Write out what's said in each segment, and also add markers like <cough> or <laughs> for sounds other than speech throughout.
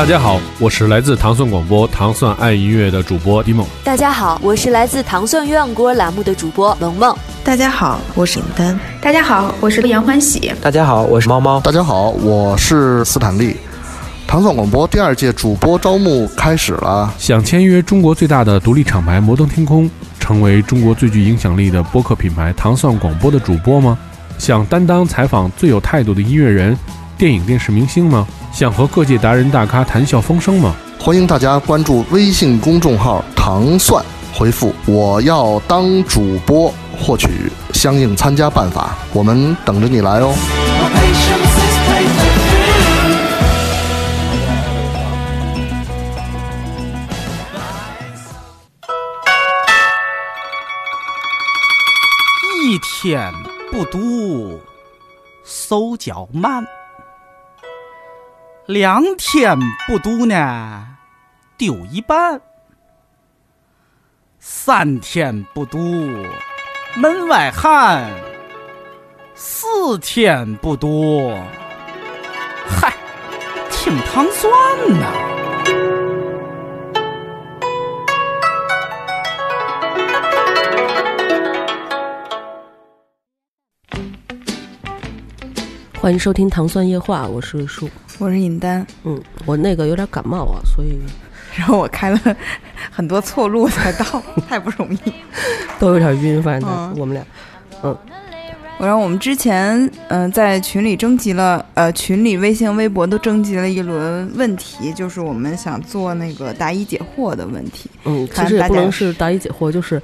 大家好，我是来自糖蒜广播糖蒜爱音乐的主播迪梦。大家好，我是来自糖蒜鸳鸯锅栏目的主播萌萌。大家好，我是尹丹。大家好，我是杨欢喜。大家好，我是猫猫。大家好，我是斯坦利。糖蒜广播第二届主播招募开始了，想签约中国最大的独立厂牌摩登天空，成为中国最具影响力的播客品牌糖蒜广播的主播吗？想担当采访最有态度的音乐人、电影电视明星吗？想和各界达人大咖谈笑风生吗？欢迎大家关注微信公众号“糖蒜”，回复“我要当主播”，获取相应参加办法。我们等着你来哦。一天。不读，手脚慢；两天不读呢，丢一半；三天不读，门外汉；四天不读，嗨，听糖蒜呐。欢迎收听《糖蒜夜话》，我是树，我是尹丹。嗯，我那个有点感冒啊，所以 <laughs> 然后我开了 <laughs> 很多错路才到，<laughs> 太不容易，都有点晕。反正我们俩，嗯，然后我们之前嗯在群里征集了，呃，群里微信、微博都征集了一轮问题，就是我们想做那个答疑解惑的问题。嗯，其实也不能是答疑解惑，就是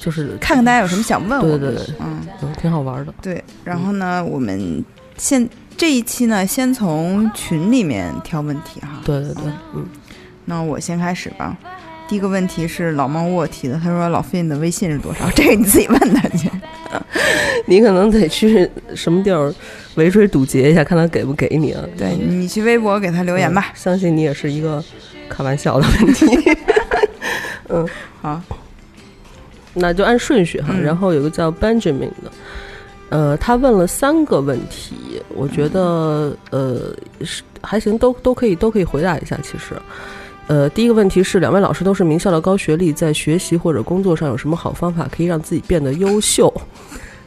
就是看看大家有什么想问我。对对对，嗯嗯，挺好玩的。对，然后呢，我们。现这一期呢，先从群里面挑问题哈。对对对，嗯，那我先开始吧。第一个问题是老猫卧提的，他说：“老费，你的微信是多少？” <laughs> 这个你自己问他去。<laughs> 你可能得去什么地儿围追堵截一下，看他给不给你啊？对你去微博给他留言吧。相信你也是一个开玩笑的问题。<laughs> 嗯，好，那就按顺序哈。然后有个叫 Benjamin 的。呃，他问了三个问题，我觉得呃是还行，都都可以都可以回答一下。其实，呃，第一个问题是两位老师都是名校的高学历，在学习或者工作上有什么好方法可以让自己变得优秀？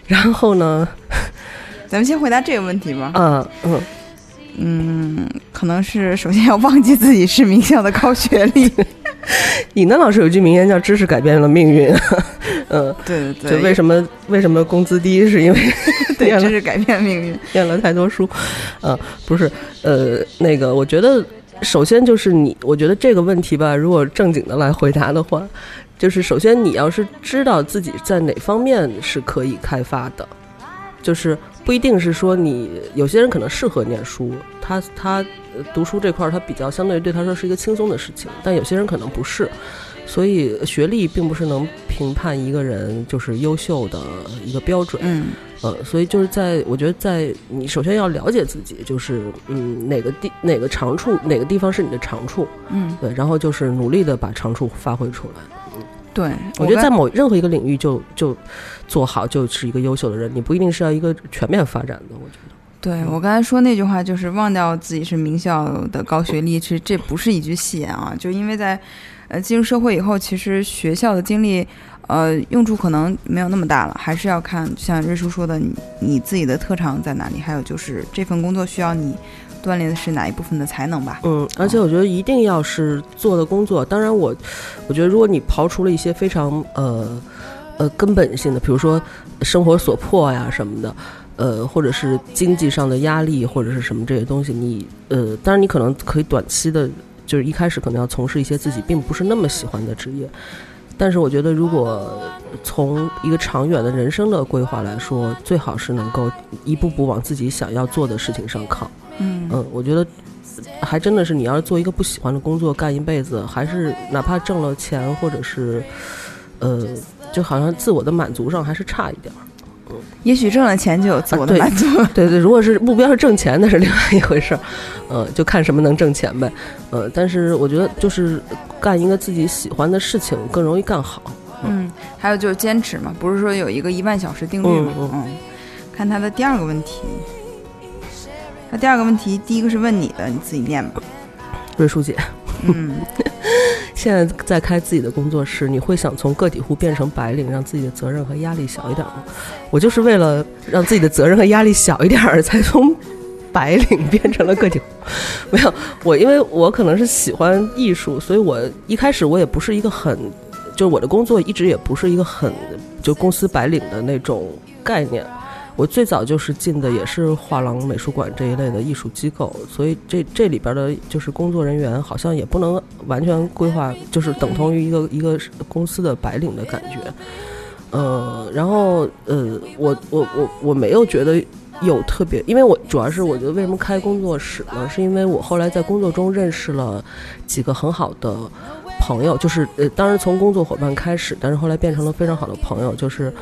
然后呢，<laughs> 咱们先回答这个问题吧。嗯嗯嗯，可能是首先要忘记自己是名校的高学历。<laughs> 尹丹老师有句名言叫“知识改变了命运”，<laughs> 嗯，对对对，就为什么为什么工资低，是因为 <laughs> 对知识改变命运，念了太多书，呃，不是，呃，那个，我觉得首先就是你，我觉得这个问题吧，如果正经的来回答的话，就是首先你要是知道自己在哪方面是可以开发的，就是不一定是说你有些人可能适合念书，他他。读书这块儿，他比较相对于对他说是一个轻松的事情，但有些人可能不是，所以学历并不是能评判一个人就是优秀的一个标准。嗯，呃，所以就是在我觉得，在你首先要了解自己，就是嗯哪个地哪个长处哪个地方是你的长处，嗯，对，然后就是努力的把长处发挥出来。嗯，对，我觉得在某任何一个领域就就做好就是一个优秀的人，你不一定是要一个全面发展的，我觉得。对我刚才说那句话，就是忘掉自己是名校的高学历，其实这不是一句戏言啊？就因为在，呃，进入社会以后，其实学校的经历，呃，用处可能没有那么大了，还是要看像瑞叔说的，你你自己的特长在哪里，还有就是这份工作需要你锻炼的是哪一部分的才能吧？嗯，而且我觉得一定要是做的工作，当然我，我觉得如果你刨除了一些非常呃呃根本性的，比如说生活所迫呀什么的。呃，或者是经济上的压力，或者是什么这些东西，你呃，当然你可能可以短期的，就是一开始可能要从事一些自己并不是那么喜欢的职业，但是我觉得如果从一个长远的人生的规划来说，最好是能够一步步往自己想要做的事情上靠。嗯嗯，我觉得还真的是你要是做一个不喜欢的工作干一辈子，还是哪怕挣了钱，或者是呃，就好像自我的满足上还是差一点儿。也许挣了钱就有自我的满足，对对，如果是目标是挣钱，那是另外一回事儿，呃，就看什么能挣钱呗，呃，但是我觉得就是干一个自己喜欢的事情更容易干好，嗯，还有就是坚持嘛，不是说有一个一万小时定律嘛，嗯，看他的第二个问题，他第二个问题，第一个是问你的，你自己念吧。瑞舒姐，嗯，<laughs> 现在在开自己的工作室，你会想从个体户变成白领，让自己的责任和压力小一点吗？我就是为了让自己的责任和压力小一点儿，才从白领变成了个体户。没有，我因为我可能是喜欢艺术，所以我一开始我也不是一个很，就是我的工作一直也不是一个很就公司白领的那种概念。我最早就是进的也是画廊、美术馆这一类的艺术机构，所以这这里边的就是工作人员好像也不能完全规划，就是等同于一个一个公司的白领的感觉。呃，然后呃，我我我我没有觉得有特别，因为我主要是我觉得为什么开工作室呢？是因为我后来在工作中认识了几个很好的朋友，就是呃，当然从工作伙伴开始，但是后来变成了非常好的朋友，就是。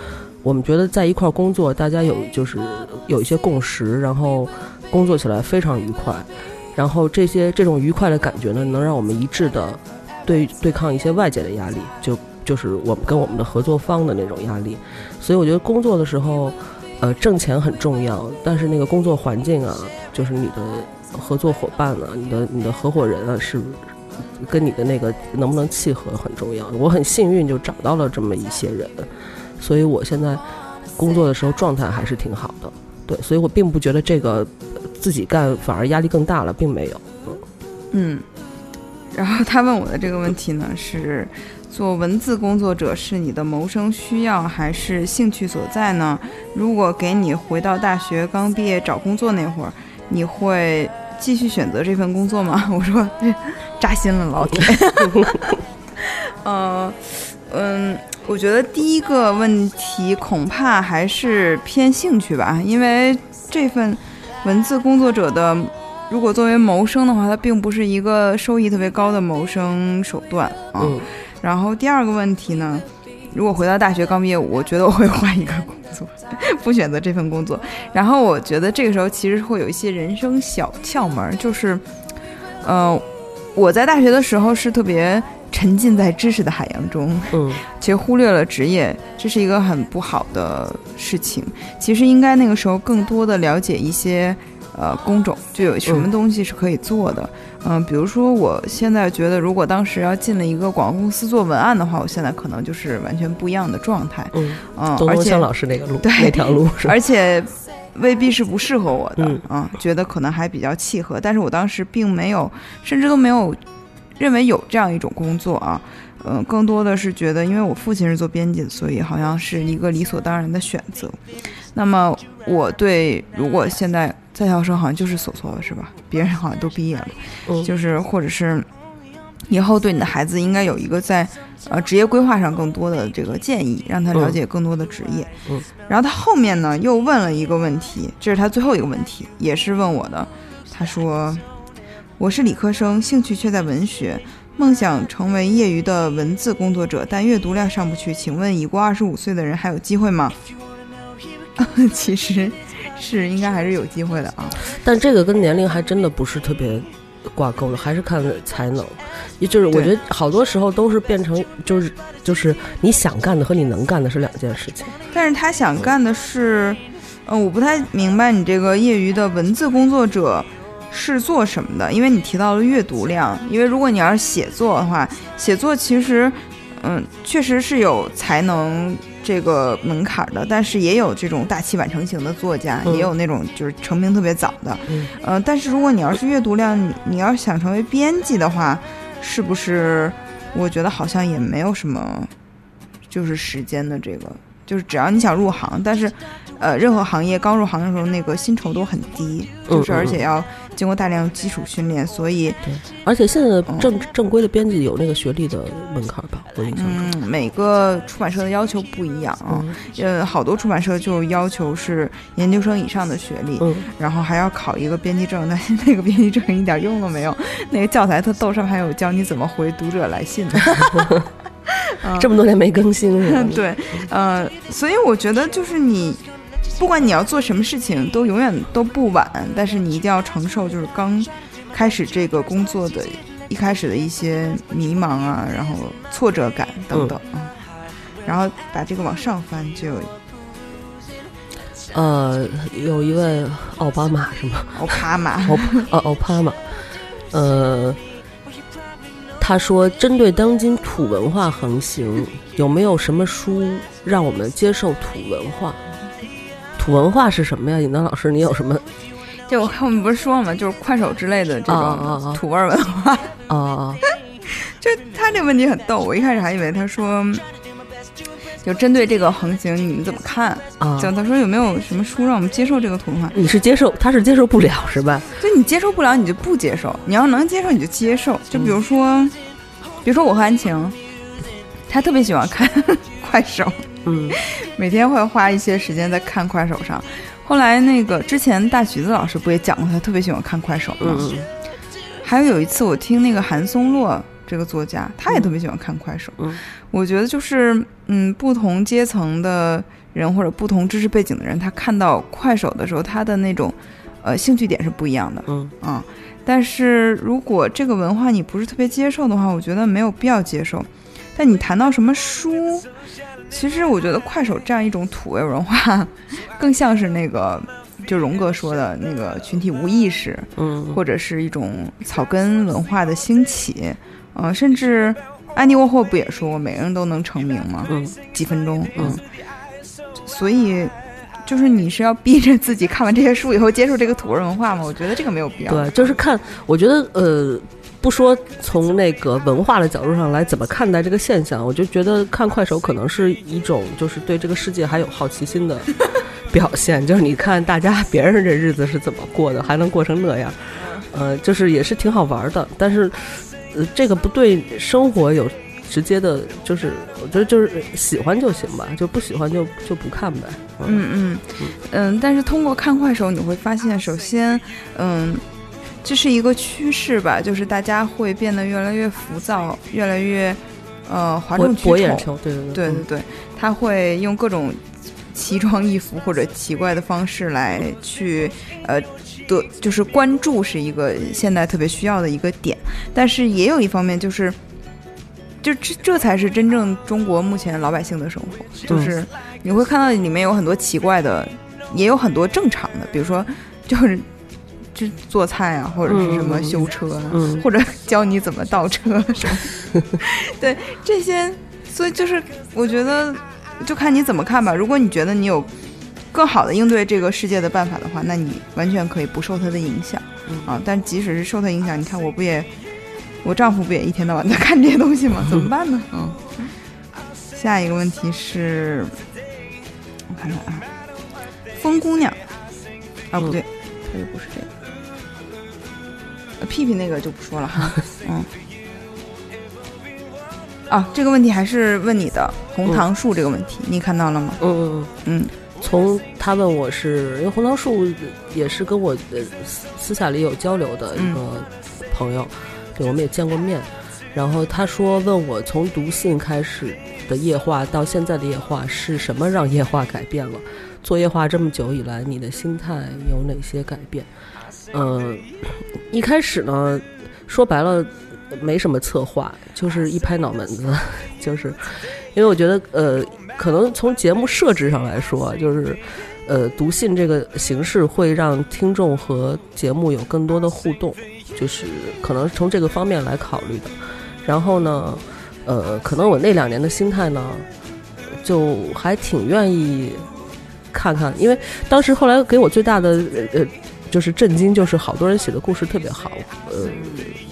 我们觉得在一块儿工作，大家有就是有一些共识，然后工作起来非常愉快，然后这些这种愉快的感觉呢，能让我们一致的对对抗一些外界的压力，就就是我们跟我们的合作方的那种压力。所以我觉得工作的时候，呃，挣钱很重要，但是那个工作环境啊，就是你的合作伙伴啊，你的你的合伙人啊，是跟你的那个能不能契合很重要。我很幸运就找到了这么一些人。所以我现在工作的时候状态还是挺好的，对，所以我并不觉得这个自己干反而压力更大了，并没有。嗯，然后他问我的这个问题呢是：做文字工作者是你的谋生需要还是兴趣所在呢？如果给你回到大学刚毕业找工作那会儿，你会继续选择这份工作吗？<laughs> 我说扎心了，老铁。嗯 <laughs> 嗯。我觉得第一个问题恐怕还是偏兴趣吧，因为这份文字工作者的，如果作为谋生的话，它并不是一个收益特别高的谋生手段啊。然后第二个问题呢，如果回到大学刚毕业，我觉得我会换一个工作，<laughs> 不选择这份工作。然后我觉得这个时候其实会有一些人生小窍门，就是，呃，我在大学的时候是特别。沉浸在知识的海洋中，嗯，其实忽略了职业，这是一个很不好的事情。其实应该那个时候更多的了解一些，呃，工种，就有什么东西是可以做的。嗯，比如说我现在觉得，如果当时要进了一个广告公司做文案的话，我现在可能就是完全不一样的状态。嗯，嗯，而且老师那个路，对那条路，而且未必是不适合我的。嗯，觉得可能还比较契合，但是我当时并没有，甚至都没有。认为有这样一种工作啊，嗯，更多的是觉得，因为我父亲是做编辑的，所以好像是一个理所当然的选择。那么，我对如果现在在校生好像就是所措了，是吧？别人好像都毕业了，就是或者是以后对你的孩子应该有一个在呃职业规划上更多的这个建议，让他了解更多的职业。嗯。然后他后面呢又问了一个问题，这是他最后一个问题，也是问我的。他说。我是理科生，兴趣却在文学，梦想成为业余的文字工作者，但阅读量上不去。请问已过二十五岁的人还有机会吗？<laughs> 其实是应该还是有机会的啊，但这个跟年龄还真的不是特别挂钩的，还是看才能。也就是我觉得好多时候都是变成就是就是你想干的和你能干的是两件事情。但是他想干的是，嗯，我不太明白你这个业余的文字工作者。是做什么的？因为你提到了阅读量，因为如果你要是写作的话，写作其实，嗯，确实是有才能这个门槛的，但是也有这种大器晚成型的作家，也有那种就是成名特别早的，嗯，但是如果你要是阅读量，你你要想成为编辑的话，是不是？我觉得好像也没有什么，就是时间的这个。就是只要你想入行，但是，呃，任何行业刚入行的时候，那个薪酬都很低，就是而且要经过大量基础训练，所以，而且现在正正规的编辑有那个学历的门槛吧？我印象嗯，每个出版社的要求不一样啊，呃，好多出版社就要求是研究生以上的学历，然后还要考一个编辑证，但是 <laughs> 那个编辑证一点用都没有，那个教材它逗，上面还有教你怎么回读者来信的。<laughs> 这么多年没更新是吧，<laughs> 对，呃，所以我觉得就是你，不管你要做什么事情，都永远都不晚，但是你一定要承受就是刚开始这个工作的一开始的一些迷茫啊，然后挫折感等等啊，然后把这个往上翻就，呃，有一位奥巴马是吗？奥巴马，奥呃奥巴马，呃。他说，针对当今土文化横行，有没有什么书让我们接受土文化？土文化是什么呀？尹丹老师，你有什么？就我看我们不是说了吗？就是快手之类的这种土味文化。啊 <laughs> 就他这个问题很逗，我一开始还以为他说，就针对这个横行，你们怎么看？啊就他说有没有什么书让我们接受这个图画？你是接受，他是接受不了是吧？就你接受不了，你就不接受；你要能接受，你就接受。就比如说，比如说我和安晴，他特别喜欢看 <laughs> 快手，嗯 <laughs> 每天会花一些时间在看快手上。后来那个之前大橘子老师不也讲过，他特别喜欢看快手吗？嗯还有有一次我听那个韩松洛这个作家，他也特别喜欢看快手。嗯我觉得就是嗯，不同阶层的人或者不同知识背景的人，他看到快手的时候，他的那种呃兴趣点是不一样的。嗯啊，但是如果这个文化你不是特别接受的话，我觉得没有必要接受。但你谈到什么书，其实我觉得快手这样一种土味文化，更像是那个就荣格说的那个群体无意识，嗯或者是一种草根文化的兴起，呃，甚至安妮沃霍不也说过，每个人都能成名吗？嗯几分钟，嗯嗯，所以就是你是要逼着自己看完这些书以后接受这个土味文化吗？我觉得这个没有必要。对，就是看，我觉得呃，不说从那个文化的角度上来怎么看待这个现象，我就觉得看快手可能是一种就是对这个世界还有好奇心的 <laughs> 表现，就是你看大家别人这日子是怎么过的，还能过成那样，呃，就是也是挺好玩的，但是呃，这个不对生活有。直接的，就是我觉得就是喜欢就行吧，就不喜欢就就不看呗。嗯嗯嗯，但是通过看快手，你会发现，首先，嗯，这是一个趋势吧，就是大家会变得越来越浮躁，越来越呃哗博众取宠。博眼球，对对对对对，他会用各种奇装异服或者奇怪的方式来去呃得，就是关注是一个现在特别需要的一个点，但是也有一方面就是。就这这才是真正中国目前老百姓的生活，就是你会看到里面有很多奇怪的，也有很多正常的，比如说就是就做菜啊，或者是什么修车啊，嗯。或者 <laughs> 教你怎么倒车什么，<laughs> 对这些，所以就是我觉得就看你怎么看吧。如果你觉得你有更好的应对这个世界的办法的话，那你完全可以不受它的影响嗯啊。但即使是受它影响，你看我不也。我丈夫不也一天到晚在看这些东西吗？<laughs> 怎么办呢？嗯，下一个问题是，我看看啊，风姑娘，啊不对，它又不是这个，呃屁屁那个就不说了哈，<laughs> 嗯，啊，这个问题还是问你的红糖树这个问题，你看到了吗？嗯嗯嗯。嗯从他问我是因为红桃树也是跟我呃私私下里有交流的一个朋友，对，我们也见过面。然后他说问我从读信开始的夜话到现在的夜话是什么让夜话改变了？做夜话这么久以来，你的心态有哪些改变？嗯、一开始呢，说白了没什么策划，就是一拍脑门子，<laughs> 就是因为我觉得呃。可能从节目设置上来说，就是，呃，读信这个形式会让听众和节目有更多的互动，就是可能从这个方面来考虑的。然后呢，呃，可能我那两年的心态呢，就还挺愿意看看，因为当时后来给我最大的呃呃就是震惊，就是好多人写的故事特别好，呃，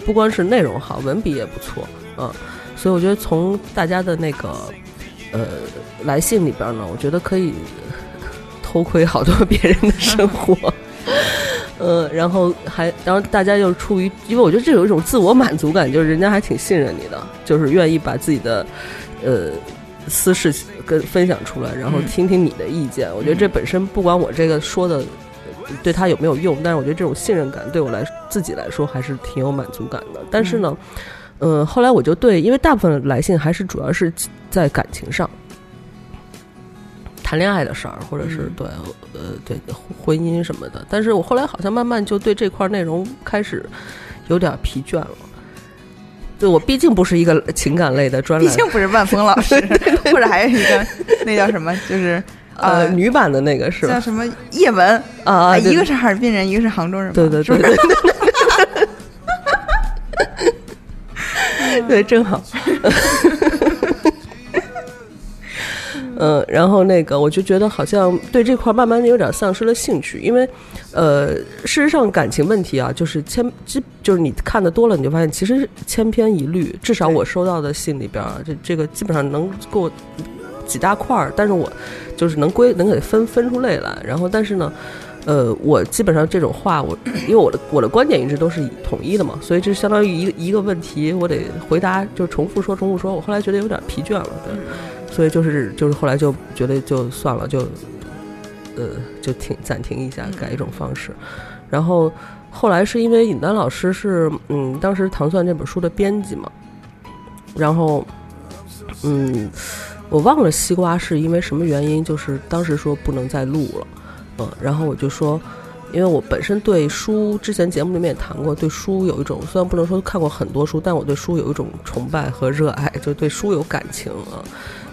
不光是内容好，文笔也不错，嗯，所以我觉得从大家的那个。呃，来信里边呢，我觉得可以偷窥好多别人的生活，<laughs> 呃，然后还，然后大家又出于，因为我觉得这有一种自我满足感，就是人家还挺信任你的，就是愿意把自己的呃私事跟分享出来，然后听听你的意见。我觉得这本身不管我这个说的对他有没有用，但是我觉得这种信任感对我来自己来说还是挺有满足感的。但是呢。呃，后来我就对，因为大部分来信还是主要是在感情上，谈恋爱的事儿，或者是对，呃，对婚姻什么的。但是我后来好像慢慢就对这块内容开始有点疲倦了。对我毕竟不是一个情感类的专栏，毕竟不是万峰老师，<laughs> 或者还有一个那叫什么，就是 <laughs> 呃女版的那个是吧？叫什么叶文啊？一个是哈尔滨人，一个是杭州人，对对对对。<laughs> 对，正好。<laughs> 嗯，然后那个，我就觉得好像对这块慢慢的有点丧失了兴趣，因为，呃，事实上感情问题啊，就是千基，就是你看的多了，你就发现其实千篇一律。至少我收到的信里边，这这个基本上能给我几大块儿，但是我就是能归能给分分出类来。然后，但是呢，呃，我基本上这种话，我因为我的我的观点一直都是统一的嘛，所以这相当于一一个问题，我得回答就重复说重复说。我后来觉得有点疲倦了，对。所以就是就是后来就觉得就算了，就呃就停暂停一下，改一种方式。然后后来是因为尹丹老师是嗯当时《糖蒜》这本书的编辑嘛，然后嗯我忘了西瓜是因为什么原因，就是当时说不能再录了，嗯，然后我就说，因为我本身对书之前节目里面也谈过，对书有一种虽然不能说看过很多书，但我对书有一种崇拜和热爱，就对书有感情啊。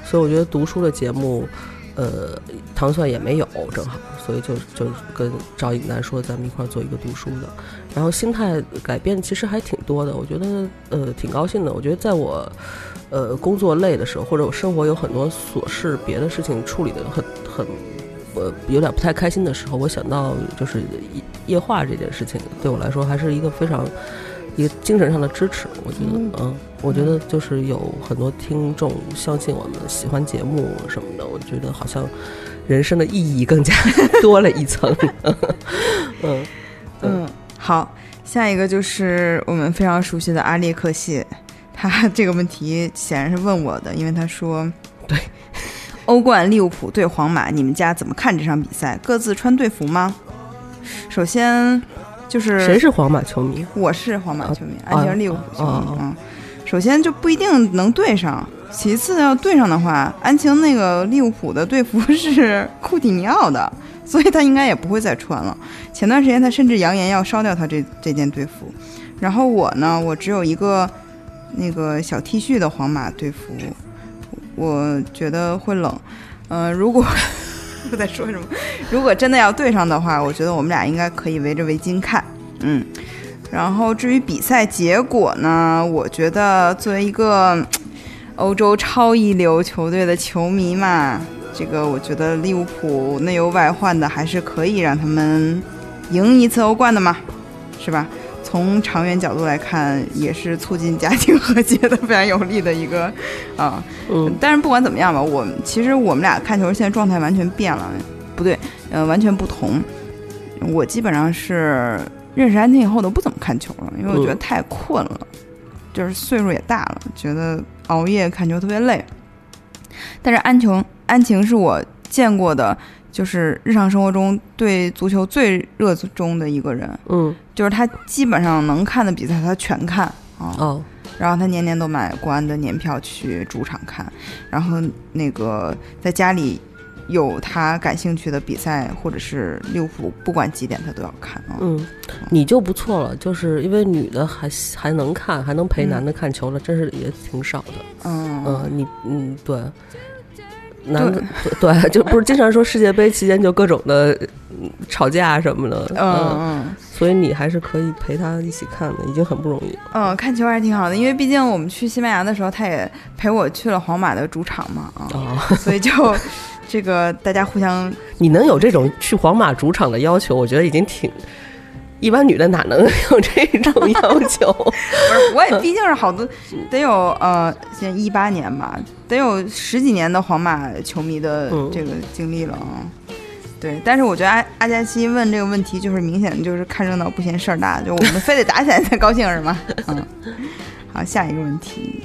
所以我觉得读书的节目，呃，糖蒜也没有，正好，所以就就跟赵颖楠说，咱们一块儿做一个读书的。然后心态改变其实还挺多的，我觉得呃挺高兴的。我觉得在我呃工作累的时候，或者我生活有很多琐事、别的事情处理的很很呃有点不太开心的时候，我想到就是夜话这件事情，对我来说还是一个非常。一个精神上的支持，我觉得，嗯，我觉得就是有很多听众相信我们，喜欢节目什么的，我觉得好像人生的意义更加 <laughs> 多了一层。嗯 <laughs> 嗯，好，下一个就是我们非常熟悉的阿列克谢，他 <laughs> 这个问题显然是问我的，因为他说，对，欧冠利物浦对皇马，你们家怎么看这场比赛？各自穿队服吗？首先。就是谁是皇马球迷？我是皇马球迷，安晴是利物浦球迷啊。首先就不一定能对上，其次要对上的话，安晴那个利物浦的队服是库蒂尼奥的，<laughs> 所以他应该也不会再穿了。前段时间他甚至扬言要烧掉他这这件队服。然后我呢，我只有一个那个小 T 恤的皇马队服，我觉得会冷。嗯，如果。<laughs> 我在说什么？如果真的要对上的话，我觉得我们俩应该可以围着围巾看。嗯，然后至于比赛结果呢？我觉得作为一个欧洲超一流球队的球迷嘛，这个我觉得利物浦内忧外患的，还是可以让他们赢一次欧冠的嘛，是吧？从长远角度来看，也是促进家庭和谐的非常有利的一个啊。嗯，但是不管怎么样吧，我其实我们俩看球现在状态完全变了，不对，呃，完全不同。我基本上是认识安晴以后都不怎么看球了，因为我觉得太困了，就是岁数也大了，觉得熬夜看球特别累。但是安琼，安晴是我见过的。就是日常生活中对足球最热衷的一个人，嗯，就是他基本上能看的比赛他全看啊，哦，然后他年年都买国安的年票去主场看，然后那个在家里有他感兴趣的比赛或者是利物浦，不管几点他都要看啊，嗯，你就不错了，就是因为女的还还能看，还能陪男的看球了，真是也挺少的，嗯。嗯，你嗯对。男的对，就不是经常说世界杯期间就各种的吵架什么的，嗯嗯，所以你还是可以陪他一起看的，已经很不容易。嗯，看球还是挺好的，因为毕竟我们去西班牙的时候，他也陪我去了皇马的主场嘛，啊，所以就这个大家互相，你能有这种去皇马主场的要求，我觉得已经挺。一般女的哪能有这种要求？<laughs> 不是，我也毕竟是好多，得有呃，现在一八年吧，得有十几年的皇马球迷的这个经历了啊。对，但是我觉得阿阿加西问这个问题，就是明显就是看热闹不嫌事儿大，就我们非得打起来才高兴是吗？<laughs> 嗯。好，下一个问题。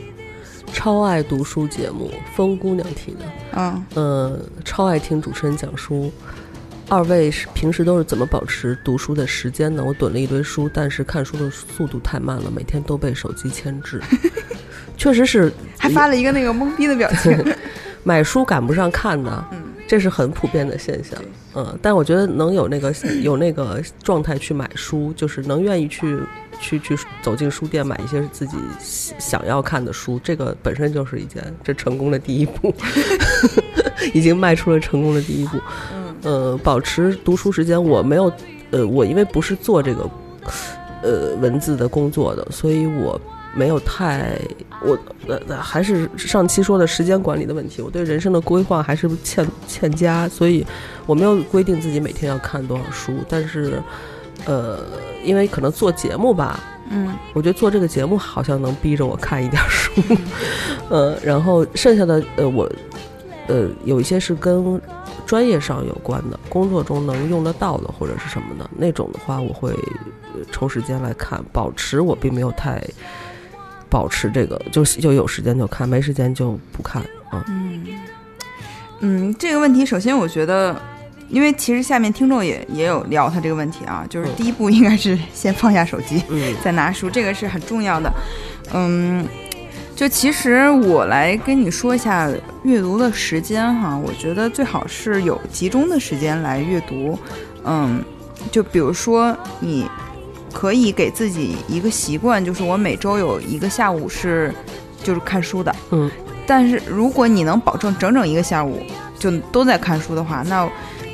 超爱读书节目，风姑娘提的。嗯。呃，超爱听主持人讲书。二位是平时都是怎么保持读书的时间呢？我囤了一堆书，但是看书的速度太慢了，每天都被手机牵制。<laughs> 确实是，还发了一个那个懵逼的表情。<laughs> 买书赶不上看的，这是很普遍的现象。嗯，但我觉得能有那个 <clears throat> 有那个状态去买书，就是能愿意去去去走进书店买一些自己想要看的书，这个本身就是一件这成功的第一步，<laughs> 已经迈出了成功的第一步。呃，保持读书时间，我没有，呃，我因为不是做这个，呃，文字的工作的，所以我没有太我呃呃还是上期说的时间管理的问题，我对人生的规划还是欠欠佳，所以我没有规定自己每天要看多少书，但是呃，因为可能做节目吧，嗯。我觉得做这个节目好像能逼着我看一点书，<laughs> 呃，然后剩下的呃我呃有一些是跟专业上有关的，工作中能用得到的或者是什么的那种的话，我会呃抽时间来看，保持我并没有太保持这个，就就有时间就看，没时间就不看啊。嗯嗯，这个问题首先我觉得。因为其实下面听众也也有聊他这个问题啊，就是第一步应该是先放下手机，嗯再拿书，这个是很重要的。嗯，就其实我来跟你说一下阅读的时间哈，我觉得最好是有集中的时间来阅读。嗯，就比如说你可以给自己一个习惯，就是我每周有一个下午是就是看书的。嗯，但是如果你能保证整整一个下午就都在看书的话，那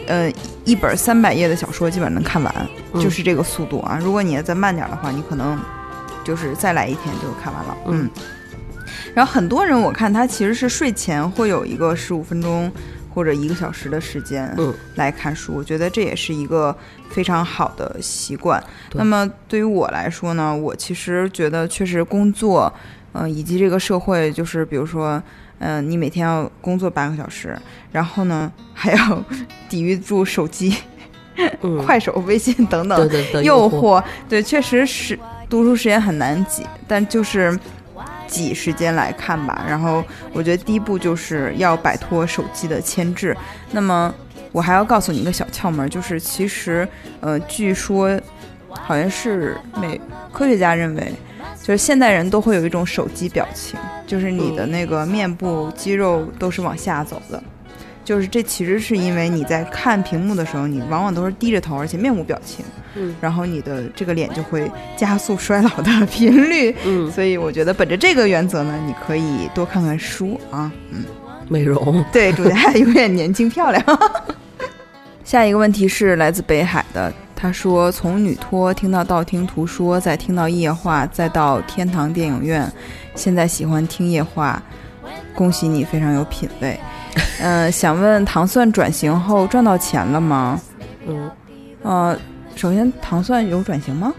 呃，一本三百页的小说基本上能看完，嗯就是这个速度啊。如果你要再慢点儿的话，你可能就是再来一天就看完了。嗯嗯。然后很多人我看他其实是睡前会有一个十五分钟或者一个小时的时间嗯来看书，我觉得这也是一个非常好的习惯。那么对于我来说呢，我其实觉得确实工作，嗯、以及这个社会，就是比如说。嗯、你每天要工作八个小时，然后呢，<laughs> 还要抵御住手机、嗯，<laughs> 快手、微信等等对对对诱惑。对，确实是读书时间很难挤，但就是挤时间来看吧。然后我觉得第一步就是要摆脱手机的牵制。那么我还要告诉你一个小窍门，就是其实呃，据说好像是美科学家认为，就是现代人都会有一种手机表情，就是你的那个面部肌肉都是往下走的。就是这其实是因为你在看屏幕的时候，你往往都是低着头，而且面无表情，嗯然后你的这个脸就会加速衰老的 <laughs> 频率。嗯，所以我觉得本着这个原则呢，你可以多看看书啊，嗯，美容，对，祝大家永远年轻漂亮。<laughs> 下一个问题是来自北海的，他说从女托听到道听途说，再听到夜话，再到天堂电影院，现在喜欢听夜话，恭喜你非常有品味。嗯、想问糖蒜转型后赚到钱了吗？嗯。呃，首先糖蒜有转型吗？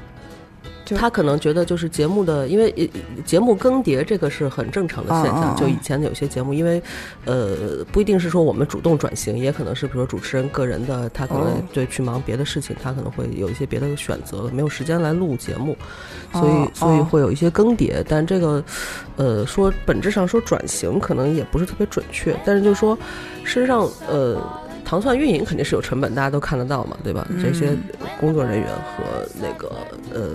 就他可能觉得就是节目的，因为呃节目更迭这个是很正常的现象。就以前的有些节目，因为呃不一定是说我们主动转型，也可能是比如说主持人个人的，他可能哦对去忙别的事情，他可能会有一些别的选择，没有时间来录节目，所以、哦所以哦会有一些更迭。但这个呃说本质上说转型可能也不是特别准确，但是就说事实上呃。糖蒜运营肯定是有成本，大家都看得到嘛，对吧？这些嗯工作人员和那个呃，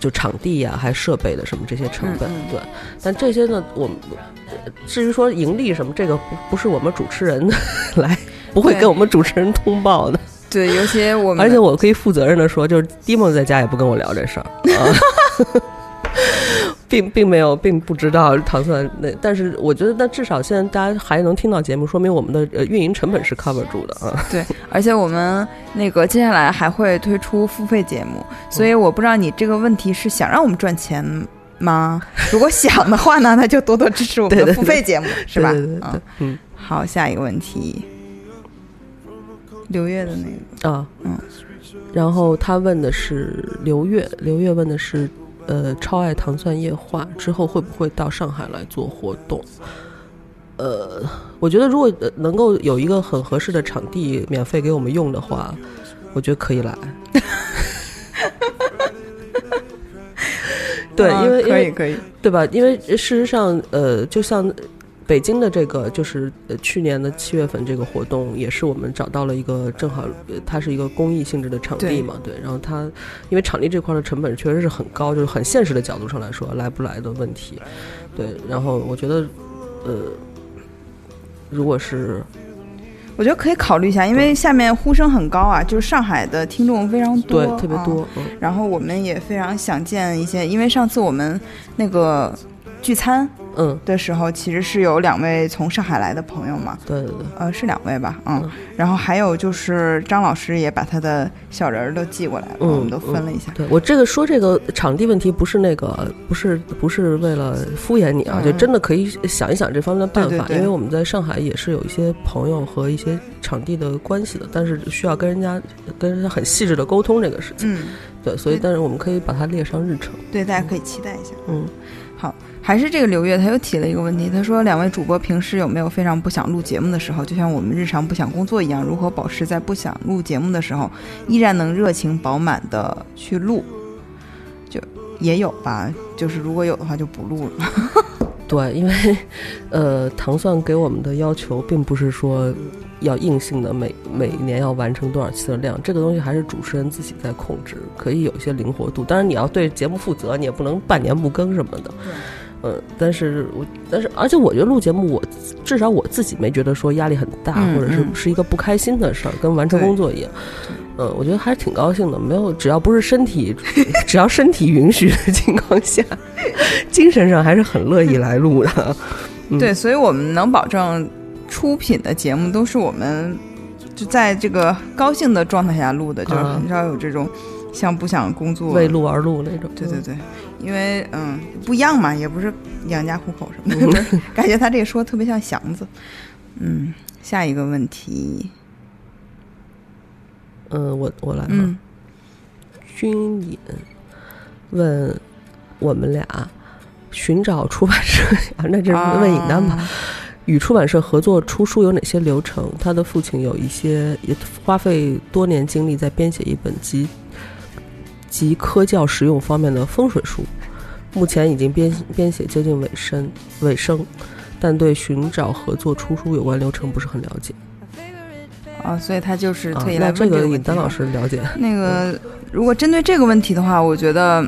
就场地呀、还设备的什么这些成本，嗯嗯对。但这些呢，我们呃至于说盈利什么，这个不不是我们主持人来，不会跟我们主持人通报的。对，尤其我们而且我可以负责任的说，就是 Dimo 在家也不跟我聊这事儿啊。<laughs> <laughs> 并并没有，并不知道糖蒜那，但是我觉得，那至少现在大家还能听到节目，说明我们的呃运营成本是 cover 住的啊。对，而且我们那个接下来还会推出付费节目，所以我不知道你这个问题是想让我们赚钱吗？如果想的话呢，<laughs> 那就多多支持我们的付费节目，是吧？对对对对嗯，嗯好，下一个问题，刘月的那个，啊，嗯，然后他问的是刘月，刘月问的是，呃，超爱糖蒜液化之后会不会到上海来做活动？呃，我觉得如果呃能够有一个很合适的场地免费给我们用的话，我觉得可以来。<laughs> 对，啊因为因为可以可以，对吧？因为事实上，呃，就像北京的这个，就是呃去年的七月份这个活动，也是我们找到了一个正好，呃它是一个公益性质的场地嘛，对。然后它因为场地这块的成本确实是很高，就是很现实的角度上来说，来不来的问题，对。然后我觉得，呃，如果是我觉得可以考虑一下，因为下面呼声很高啊，就是上海的听众非常多，啊对特别多，嗯然后我们也非常想见一些，因为上次我们那个聚餐嗯，的时候，其实是有两位从上海来的朋友嘛，对对对，呃，是两位吧，嗯，嗯。然后还有就是张老师也把他的小人儿都寄过来了，嗯我们都分了一下。对我这个说这个场地问题不是那个不是不是为了敷衍你啊，嗯。就真的可以想一想这方面的办法，对对对。因为我们在上海也是有一些朋友和一些场地的关系的，但是需要跟人家跟人家很细致的沟通这个事情。嗯，对，所以但是我们可以把它列上日程。对，大家可以期待一下。嗯，还是这个刘月，他又提了一个问题，他说两位主播平时有没有非常不想录节目的时候，就像我们日常不想工作一样，如何保持在不想录节目的时候，依然能热情饱满的去录？就也有吧，就是如果有的话就不录了。<laughs> 对，因为呃，糖蒜给我们的要求并不是说要硬性的每每年要完成多少期的量，这个东西还是主持人自己在控制，可以有一些灵活度。当然你要对节目负责，你也不能半年不更什么的。嗯，但是我但是而且我觉得录节目我，至少我自己没觉得说压力很大，嗯或者是嗯是一个不开心的事儿，跟完成工作一样。嗯，我觉得还是挺高兴的，没有只要不是身体，<laughs> 只要身体允许的情况下，<laughs> 精神上还是很乐意来录的。嗯对，所以我们能保证出品的节目都是我们就在这个高兴的状态下录的，就是啊很少有这种像不想工作为路而路那种。对对对，因为嗯不一样嘛，也不是养家糊口什么的，感觉他这个说得特别像祥子。嗯，下一个问题，嗯，我我来吧。嗯军引问我们俩寻找出版社啊，那这是问尹丹吧？啊与出版社合作出书有哪些流程？他的父亲有一些也花费多年精力在编写一本集集科教实用方面的风水书，目前已经编编写接近尾声尾声，但对寻找合作出书有关流程不是很了解。啊，所以他就是啊特意来问这个问题嘛尹丹老师了解。那个，如果针对这个问题的话，我觉得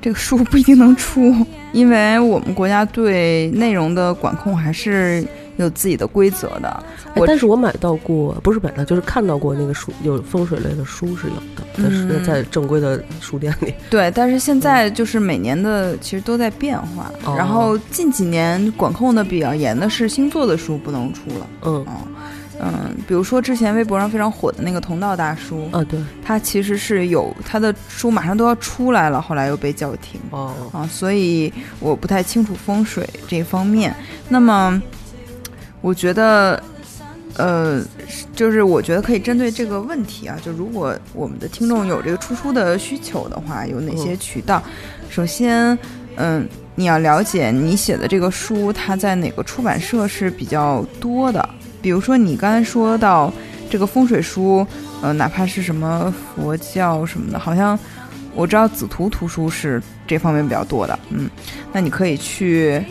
这个书不一定能出，因为我们国家对内容的管控还是有自己的规则的。我哎但是我买到过，不是买到，就是看到过那个书，有风水类的书是有的，但是嗯在正规的书店里。对，但是现在就是每年的其实都在变化，哦然后近几年管控的比较严的是星座的书不能出了。嗯嗯嗯，比如说之前微博上非常火的那个同道大叔，啊，对，他其实是有他的书马上都要出来了，后来又被叫停。哦，啊，所以我不太清楚风水这方面。那么，我觉得，呃，是就是我觉得可以针对这个问题啊，就如果我们的听众有这个出书的需求的话，有哪些渠道？首先，嗯，你要了解你写的这个书，它在哪个出版社是比较多的。比如说，你刚才说到这个风水书，呃，哪怕是什么佛教什么的，好像我知道紫图图书是这方面比较多的，嗯，那你可以去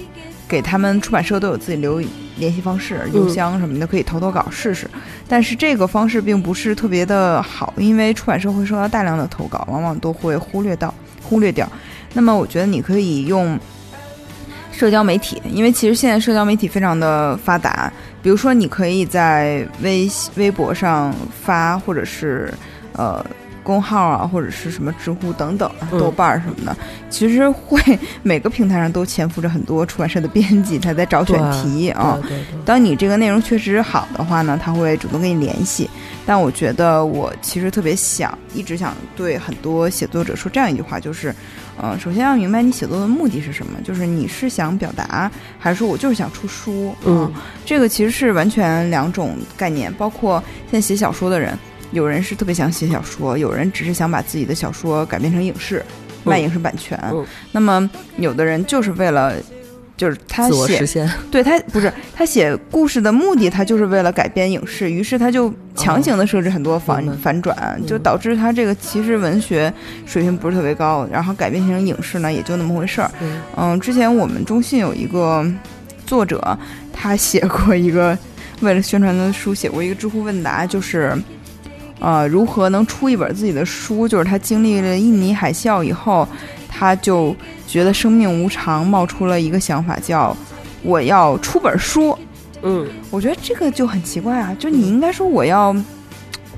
给他们出版社都有自己留联系方式、邮箱什么的，可以投投稿试试。但是这个方式并不是特别的好，因为出版社会收到大量的投稿，往往都会忽略到忽略掉。那么我觉得你可以用社交媒体，因为其实现在社交媒体非常的发达，比如说你可以在微微博上发，或者是呃公号啊，或者是什么知乎等等、啊豆瓣儿什么的，其实会每个平台上都潜伏着很多出版社的编辑，他在找选题啊。对对对，当你这个内容确实好的话呢，他会主动跟你联系。但我觉得我其实特别想，一直想对很多写作者说这样一句话，就是，呃，首先要明白你写作的目的是什么，就是你是想表达，还是说我就是想出书？嗯，这个其实是完全两种概念。包括现在写小说的人，有人是特别想写小说，有人只是想把自己的小说改编成影视，卖影视版权。嗯那么有的人就是为了。就是他写自我实现。对他不是他写故事的目的，他就是为了改编影视，于是他就强行的设置很多反、反转，嗯就导致他这个其实文学水平不是特别高，然后改编成影视呢也就那么回事儿。嗯嗯，之前我们中信有一个作者，他写过一个为了宣传的书，写过一个知乎问答，就是。呃，如何能出一本自己的书？就是他经历了印尼海啸以后，他就觉得生命无常，冒出了一个想法，叫我要出本书。嗯我觉得这个就很奇怪啊，就你应该说我要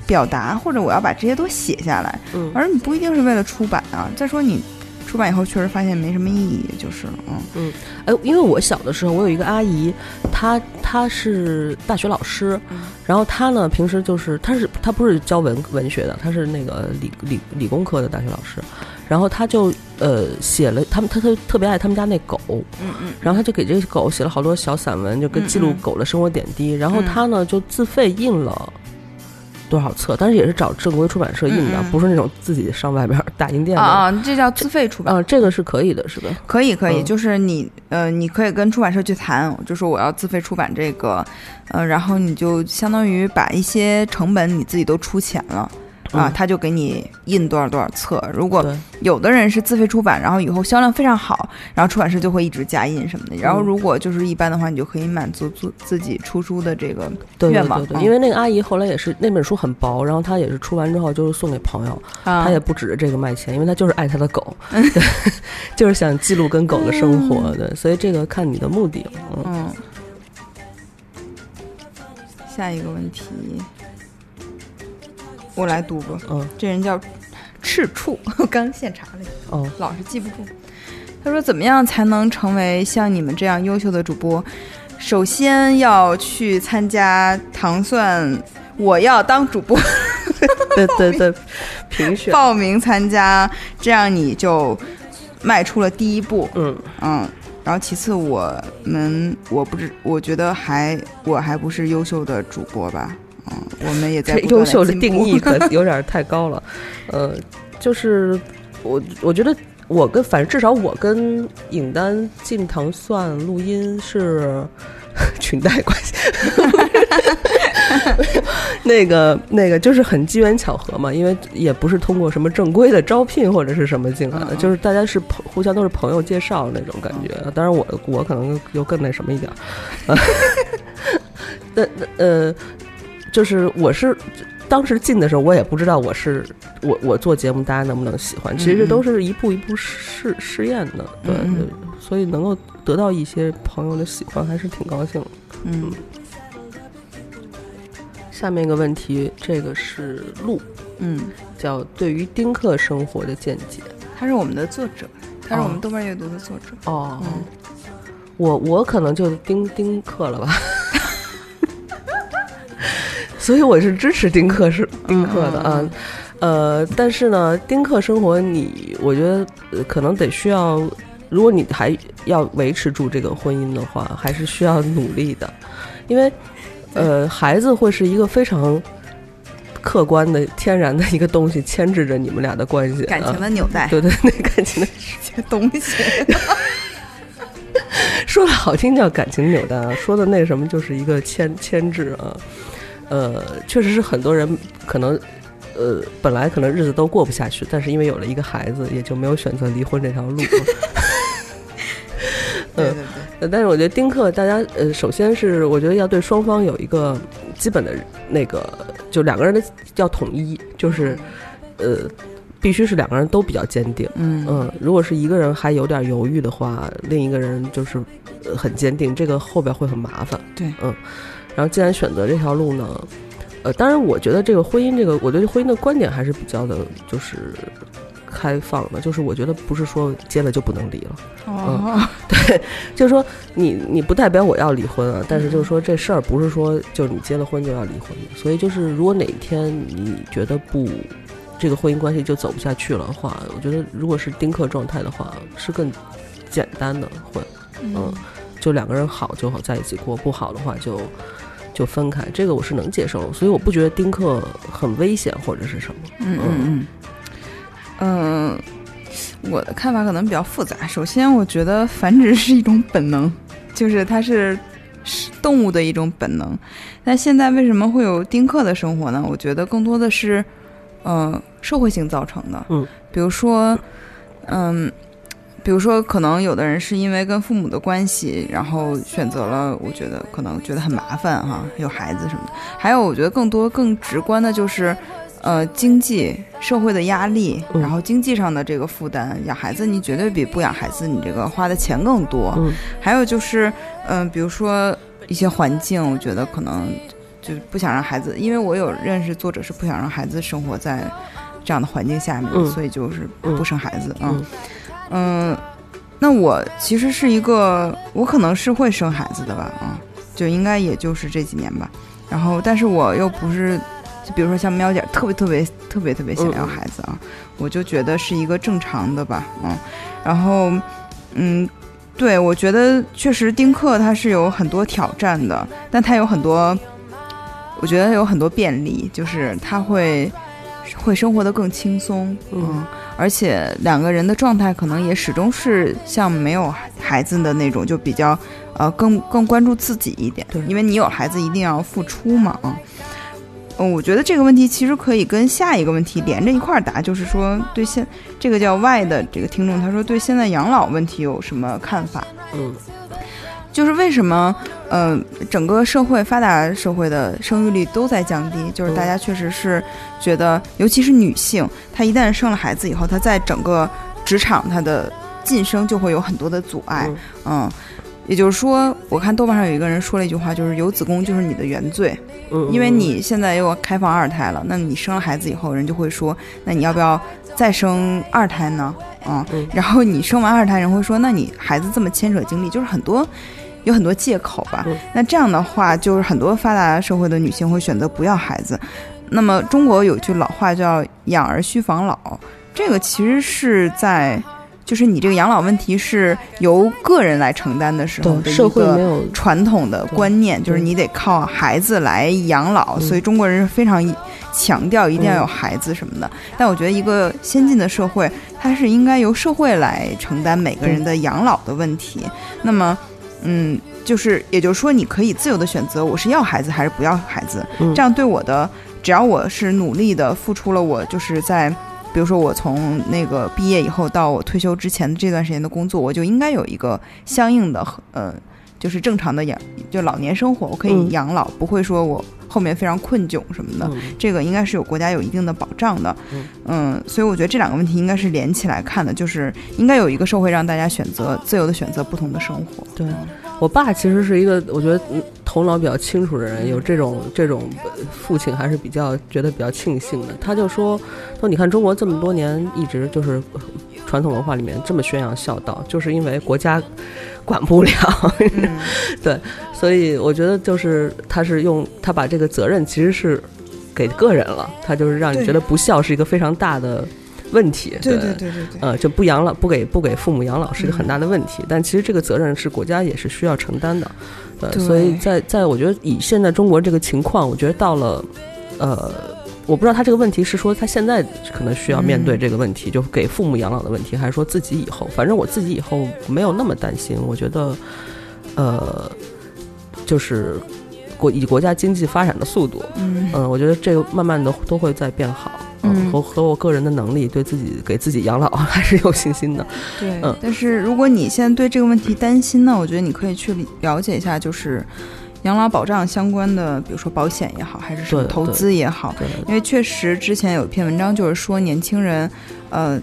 表达，或者我要把这些都写下来，嗯而你不一定是为了出版啊。再说你出版以后确实发现没什么意义，就是嗯，嗯哎，因为我小的时候，我有一个阿姨，她她是大学老师，然后她呢平时就是她是她不是教文文学的，她是那个理理理工科的大学老师，然后她就呃写了他们她特特别爱他们家那狗，嗯嗯。然后她就给这个狗写了好多小散文，就跟记录狗的生活点滴，然后嗯。她呢就自费印了。多少册？但是也是找正规出版社印的，嗯嗯不是那种自己上外边打印店的。啊啊，这叫自费出版。啊，这个是可以的，是吧？可以可以，嗯就是你呃，你可以跟出版社去谈，就说我要自费出版这个，呃，然后你就相当于把一些成本你自己都出钱了。啊，嗯。他就给你印多少多少册。如果有的人是自费出版，然后以后销量非常好，然后出版社就会一直加印什么的。然后嗯如果就是一般的话，你就可以满足自自己出书的这个愿望。对对，嗯。因为那个阿姨后来也是那本书很薄，然后她也是出完之后就是送给朋友，啊。她也不指着这个卖钱，因为她就是爱她的狗，对，<laughs> 就是想记录跟狗的生活，对，所以这个看你的目的嗯。下一个问题，我来读吧。嗯这人叫赤处，我 <laughs> 刚现查了一下，哦，老是记不住。他说：“怎么样才能成为像你们这样优秀的主播？首先要去参加糖蒜，我要当主播，<laughs> 对对对，评选，报名参加，这样你就迈出了第一步。嗯，嗯，然后其次我们我不知，我觉得还我还不是优秀的主播吧。嗯，我们也在优秀的定义可 <laughs> 有点太高了，呃，就是我我觉得我跟反正至少我跟影丹进糖蒜录音是 <laughs> 裙带关系，那个那个就是很机缘巧合嘛，因为也不是通过什么正规的招聘或者是什么进来的，就是大家是朋互相都是朋友介绍那种感觉。当然我我可能又更那什么一点儿，啊那那呃，就是我是。当时进的时候，我也不知道我是我我做节目大家能不能喜欢，其实都是一步一步试试验的，对所以能够得到一些朋友的喜欢，还是挺高兴的。嗯下面一个问题，这个是路，嗯，叫对于丁克生活的见解。他是我们的作者，他是我们哦豆瓣阅读的作者。哦嗯我我可能就丁丁克了吧，<laughs> 所以我是支持丁克是丁克的啊。嗯呃，但是呢，丁克生活你，我觉得、呃可能得需要，如果你还要维持住这个婚姻的话，还是需要努力的，因为呃，孩子会是一个非常客观的、天然的一个东西，牵制着你们俩的关系，感情啊的纽带，对对，那感情的这个东西。<laughs> 说的好听叫感情纽带啊，说的那什么就是一个牵牵制啊，呃，确实是很多人可能。呃，本来可能日子都过不下去，但是因为有了一个孩子，也就没有选择离婚这条路。对 <laughs> 对对，呃但是我觉得丁克，大家呃，首先是我觉得要对双方有一个基本的那个，就两个人的要统一，就是呃，必须是两个人都比较坚定。嗯嗯，如果是一个人还有点犹豫的话，另一个人就是、呃、很坚定，这个后边会很麻烦。对，嗯，然后既然选择这条路呢，呃，当然我觉得这个婚姻，这个我对婚姻的观点还是比较的，就是开放的，就是我觉得不是说结了就不能离了，哦，<laughs> 就是说你你不代表我要离婚啊，但是就是说这事儿不是说就是你结了婚就要离婚的，所以就是如果哪一天你觉得不。这个婚姻关系就走不下去了的话，我觉得如果是丁克状态的话，是更简单的会，嗯，就两个人好就好在一起过，不好的话就就分开，这个我是能接受，所以我不觉得丁克很危险或者是什么。嗯嗯嗯，嗯，我的看法可能比较复杂。首先，我觉得繁殖是一种本能，就是它是是动物的一种本能。但现在为什么会有丁克的生活呢？我觉得更多的是，呃，社会性造成的。嗯，比如说，嗯。比如说，可能有的人是因为跟父母的关系，然后选择了，我觉得可能觉得很麻烦哈，有孩子什么的。还有，我觉得更多更直观的就是，呃，经济社会的压力，嗯然后经济上的这个负担，养孩子你绝对比不养孩子你这个花的钱更多。嗯还有就是，嗯、比如说一些环境，我觉得可能就不想让孩子，因为我有认识作者是不想让孩子生活在这样的环境下面，嗯所以就是嗯不生孩子啊。嗯嗯，那我其实是一个，我可能是会生孩子的吧，啊、就应该也就是这几年吧。然后，但是我又不是，就比如说像喵姐特别特别特别特别想要孩子啊，我就觉得是一个正常的吧，嗯。然后，嗯，对我觉得确实丁克它是有很多挑战的，但它有很多，我觉得有很多便利，就是它会会生活的更轻松，嗯，而且两个人的状态可能也始终是像没有孩子的那种，就比较呃更更关注自己一点，对因为你有孩子一定要付出嘛，啊。嗯，我觉得这个问题其实可以跟下一个问题连着一块儿答，就是说对现这个叫 Y 的这个听众，他说对现在养老问题有什么看法？嗯就是为什么，呃，整个社会发达社会的生育率都在降低，就是大家确实是觉得，尤其是女性，她一旦生了孩子以后，她在整个职场她的晋升就会有很多的阻碍，嗯。也就是说，我看豆瓣上有一个人说了一句话，就是有子宫就是你的原罪，嗯，因为你现在又开放二胎了，那你生了孩子以后，人就会说，那你要不要再生二胎呢？啊、嗯然后你生完二胎，人会说，那你孩子这么牵扯精力，就是很多有很多借口吧。嗯那这样的话，就是很多发达社会的女性会选择不要孩子。那么中国有句老话叫“养儿需防老”，这个其实是在。就是你这个养老问题是由个人来承担的时候的，一社会个传统的观念，就是你得靠孩子来养老，嗯所以中国人是非常强调一定要有孩子什么的。但我觉得一个先进的社会，它是应该由社会来承担每个人的养老的问题。那么，嗯，就是也就是说，你可以自由的选择，我是要孩子还是不要孩子。嗯这样对我的，只要我是努力的付出了，我就是在。比如说，我从那个毕业以后到我退休之前的这段时间的工作，我就应该有一个相应的，呃，就是正常的养，就老年生活，我可以嗯养老，不会说我后面非常困窘什么的。嗯这个应该是有国家有一定的保障的，嗯嗯，所以我觉得这两个问题应该是连起来看的，就是应该有一个社会让大家选择自由的选择不同的生活。对我爸其实是一个，我觉得嗯头脑比较清楚的人，有这种这种呃父亲还是比较觉得比较庆幸的。他就说，说你看中国这么多年一直就是呃传统文化里面这么宣扬孝道，就是因为国家管不了，嗯 <laughs> 所以我觉得就是他是用他把这个责任其实是给个人了，他就是让你觉得不孝是一个非常大的问题。对对对对对，呃，就不养老，不给不给父母养老是一个很大的问题，但其实这个责任是国家也是需要承担的，呃，所以在在我觉得以现在中国这个情况，我觉得到了，呃，我不知道他这个问题是说他现在可能需要面对嗯。这个问题，就给父母养老的问题，还是说自己以后，反正我自己以后没有那么担心，我觉得，呃，就是国以国家经济发展的速度，嗯嗯，我觉得这个慢慢的都会在变好。嗯和和我个人的能力，对自己给自己养老 <laughs> 还是有信心的。对嗯。但是如果你现在对这个问题担心呢，我觉得你可以去了解一下，就是养老保障相关的，比如说保险也好，还是什么投资也好，对，因为确实之前有一篇文章就是说年轻人，呃，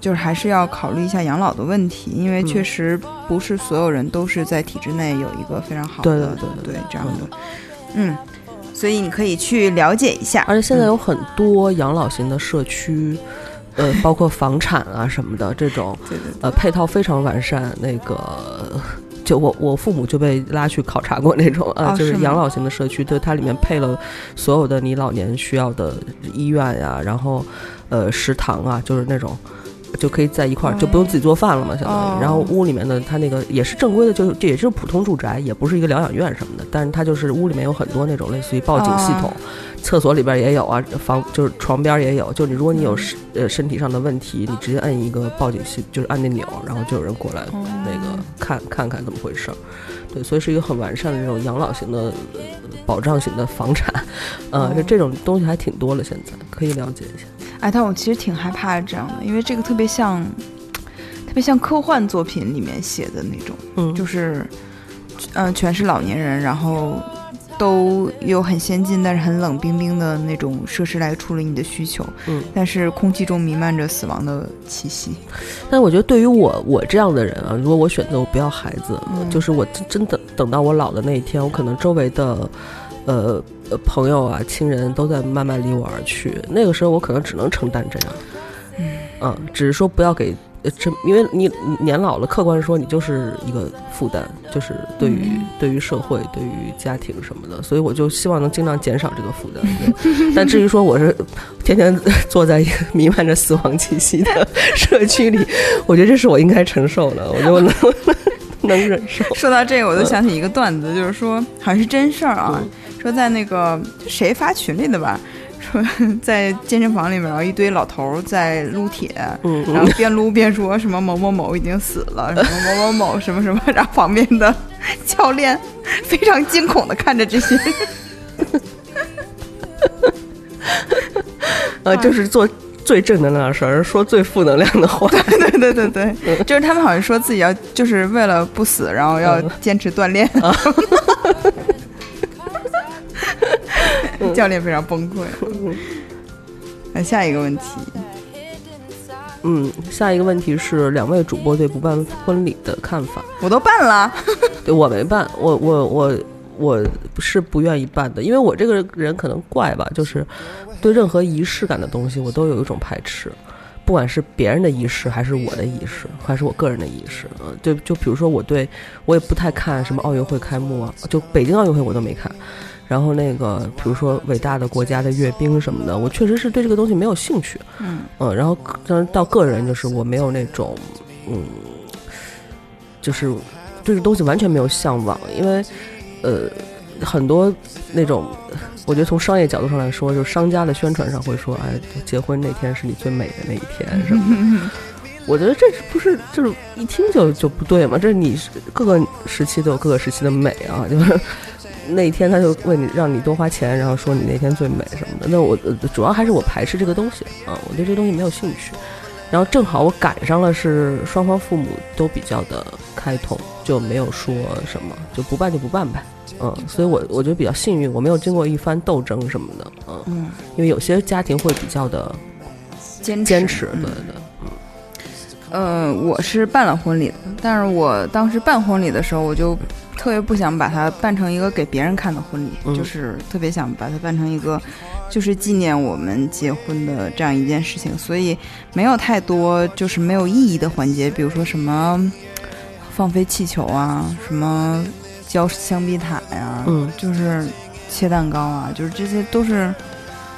就是还是要考虑一下养老的问题，因为嗯。确实不是所有人都是在体制内有一个非常好的对对对对这样的，嗯，所以你可以去了解一下，而且现在有很多养老型的社区，呃，包括房产啊什么的 <laughs> 这种，对对对，呃，配套非常完善。那个，就我我父母就被拉去考察过那种啊，哦就是是养老型的社区，对它里面配了所有的你老年需要的医院呀，然后呃食堂啊，就是那种。就可以在一块儿，就不用自己做饭了嘛，相当哦于。然后屋里面的它那个也是正规的，就是这也是普通住宅，也不是一个疗养院什么的。但是它就是屋里面有很多那种类似于报警系统，厕所里边也有啊，房就是床边也有。就你如果你有身呃身体上的问题，你直接摁一个报警系，就是按那钮，然后就有人过来那个看看看怎么回事儿。对，所以是一个很完善的这种养老型的、呃保障型的房产，呃，就哦这种东西还挺多了，现在可以了解一下。哎，但我其实挺害怕这样的，因为这个特别像，特别像科幻作品里面写的那种。嗯，就是，嗯、全是老年人，然后都有很先进但是很冷冰冰的那种设施来处理你的需求，嗯，但是空气中弥漫着死亡的气息。但我觉得对于我我这样的人啊，如果我选择我不要孩子，嗯就是我真真的等到我老的那一天，我可能周围的呃呃朋友啊、亲人都在慢慢离我而去，那个时候我可能只能承担这样。嗯，只是说不要给呃，这因为你年老了，客观说你就是一个负担，就是对于、嗯对于社会、对于家庭什么的，所以我就希望能尽量减少这个负担。对但至于说我是天天坐在一个弥漫着死亡气息的社区里，我觉得这是我应该承受的，我就能 <laughs> 能忍受。说到这个，我就想起一个段子，就是说好像是真事儿啊，说在那个谁发群里的吧，说在健身房里面，然后一堆老头儿在撸铁，嗯然后边撸边说什么某某某已经死了，<laughs> 什么某某某什么什么，然后旁边的教练非常惊恐的看着这些。人，<laughs> 呃，就是做最正能量的事儿，说最负能量的话。<laughs> 对对对对对，就是他们好像说自己要就是为了不死，然后要嗯。坚持锻炼。教练非常崩溃。那下一个问题，嗯，下一个问题是两位主播对不办婚礼的看法。我都办了，<laughs> 对我没办，我我我我是不愿意办的，因为我这个人可能怪吧，就是对任何仪式感的东西，我都有一种排斥，不管是别人的仪式，还是我的仪式，还是我个人的仪式。嗯、就就比如说我对我也不太看什么奥运会开幕啊，就北京奥运会我都没看。然后那个，比如说伟大的国家的阅兵什么的，我确实是对这个东西没有兴趣。嗯嗯，然后但是到个人就是我没有那种，嗯，就是对这东西完全没有向往，因为呃很多那种，我觉得从商业角度上来说，就是商家的宣传上会说，哎，结婚那天是你最美的那一天什么的。<laughs> 我觉得这是不是就是一听就就不对嘛？这是你各个时期都有各个时期的美啊，就是那一天他就为你让你多花钱，然后说你那天最美什么的。那我呃主要还是我排斥这个东西啊，我对这个东西没有兴趣。然后正好我赶上了是双方父母都比较的开通，就没有说什么就不办就不办呗。嗯，所以我我觉得比较幸运，我没有经过一番斗争什么的。嗯，嗯，因为有些家庭会比较的坚坚持，对对对。呃，我是办了婚礼的，但是我当时办婚礼的时候，我就特别不想把它办成一个给别人看的婚礼，嗯。就是特别想把它办成一个，就是纪念我们结婚的这样一件事情，所以没有太多就是没有意义的环节，比如说什么放飞气球啊，什么浇香槟塔呀、嗯。就是切蛋糕啊，就是这些都是，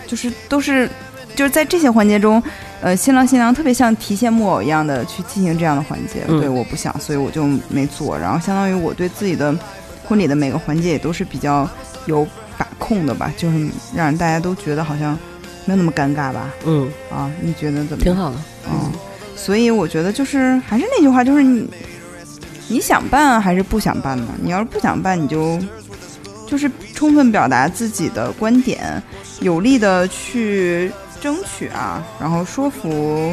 就是都是，就是在这些环节中，呃，新郎新娘特别像提线木偶一样的去进行这样的环节。嗯对，我不想，所以我就没做。然后相当于我对自己的婚礼的每个环节也都是比较有把控的吧，就是让大家都觉得好像没有那么尴尬吧。嗯，啊，你觉得怎么样？挺好的。嗯，所以我觉得就是还是那句话，就是你你想办还是不想办呢？你要是不想办，你就就是充分表达自己的观点，有力的去争取啊，然后说服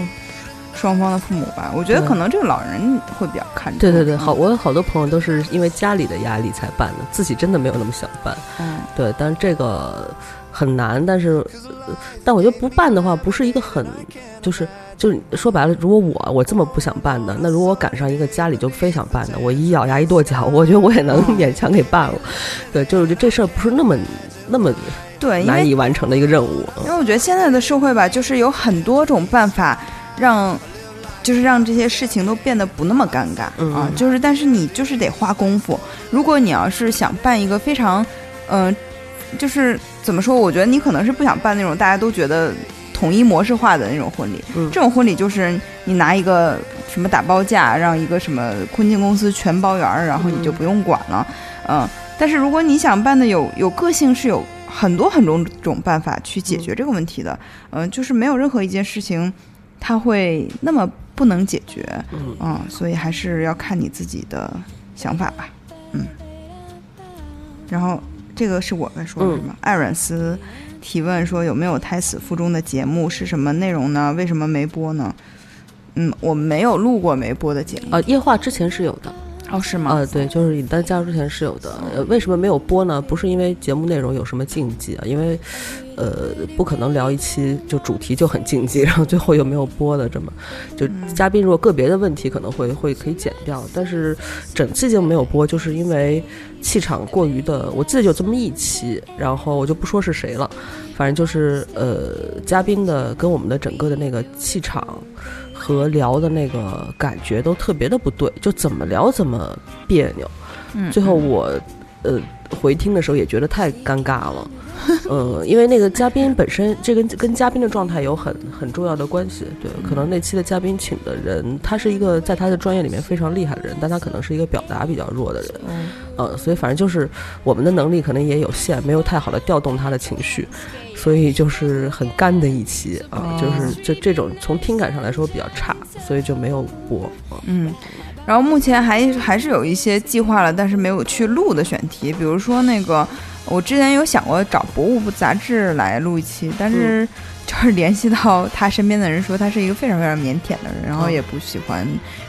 双方的父母吧。我觉得可能这个老人会比较看重。对对对，嗯好，，我有好多朋友都是因为家里的压力才办的，自己真的没有那么想办。嗯对，但是这个很难，但是，呃但我觉得不办的话，不是一个很，就是就是说白了，如果我我这么不想办的，那如果我赶上一个家里就非想办的，我一咬牙一跺脚，我觉得我也能嗯勉强给办了。对，就是这事儿不是那么那么对，难以完成的一个任务。嗯因为我觉得现在的社会吧，就是有很多种办法让，就是让这些事情都变得不那么尴尬、嗯啊。就是，但是你就是得花功夫。如果你要是想办一个非常，嗯、就是怎么说？我觉得你可能是不想办那种大家都觉得统一模式化的那种婚礼。嗯这种婚礼就是你拿一个什么打包价，让一个什么婚庆公司全包圆儿，然后你就嗯不用管了。嗯，但是如果你想办的有有个性，是有很多很多种办法去解决这个问题的。嗯、就是没有任何一件事情它会那么不能解决。嗯嗯，所以还是要看你自己的想法吧。嗯，然后这个是我在说的是吗？艾软斯提问说有没有胎死腹中的节目是什么内容呢？为什么没播呢？嗯，我没有录过没播的节目。呃，夜话之前是有的，哦，是吗？呃，对，就是你单加入之前是有的。呃，为什么没有播呢？不是因为节目内容有什么禁忌啊，因为，呃，不可能聊一期就主题就很禁忌，然后最后又没有播的这么，就嘉宾如果个别的问题可能会会可以剪掉，但是整期节目没有播，就是因为气场过于的，我记得有这么一期，然后我就不说是谁了，反正就是呃，嘉宾的跟我们的整个的那个气场。和聊的那个感觉都特别的不对，就怎么聊怎么别扭。嗯最后我呃回听的时候也觉得太尴尬了，<laughs> 呃，因为那个嘉宾本身，这跟跟嘉宾的状态有很很重要的关系。对，可能那期的嘉宾请的人，他是一个在他的专业里面非常厉害的人，但他可能是一个表达比较弱的人。嗯呃，所以反正就是我们的能力可能也有限，没有太好的调动他的情绪，所以就是很干的一期啊，哦就是就这种从听感上来说比较差，所以就没有播。啊嗯，然后目前还还是有一些计划了，但是没有去录的选题，比如说那个我之前有想过找博物部杂志来录一期，但是就是联系到他身边的人说他是一个非常非常腼腆的人，然后嗯也不喜欢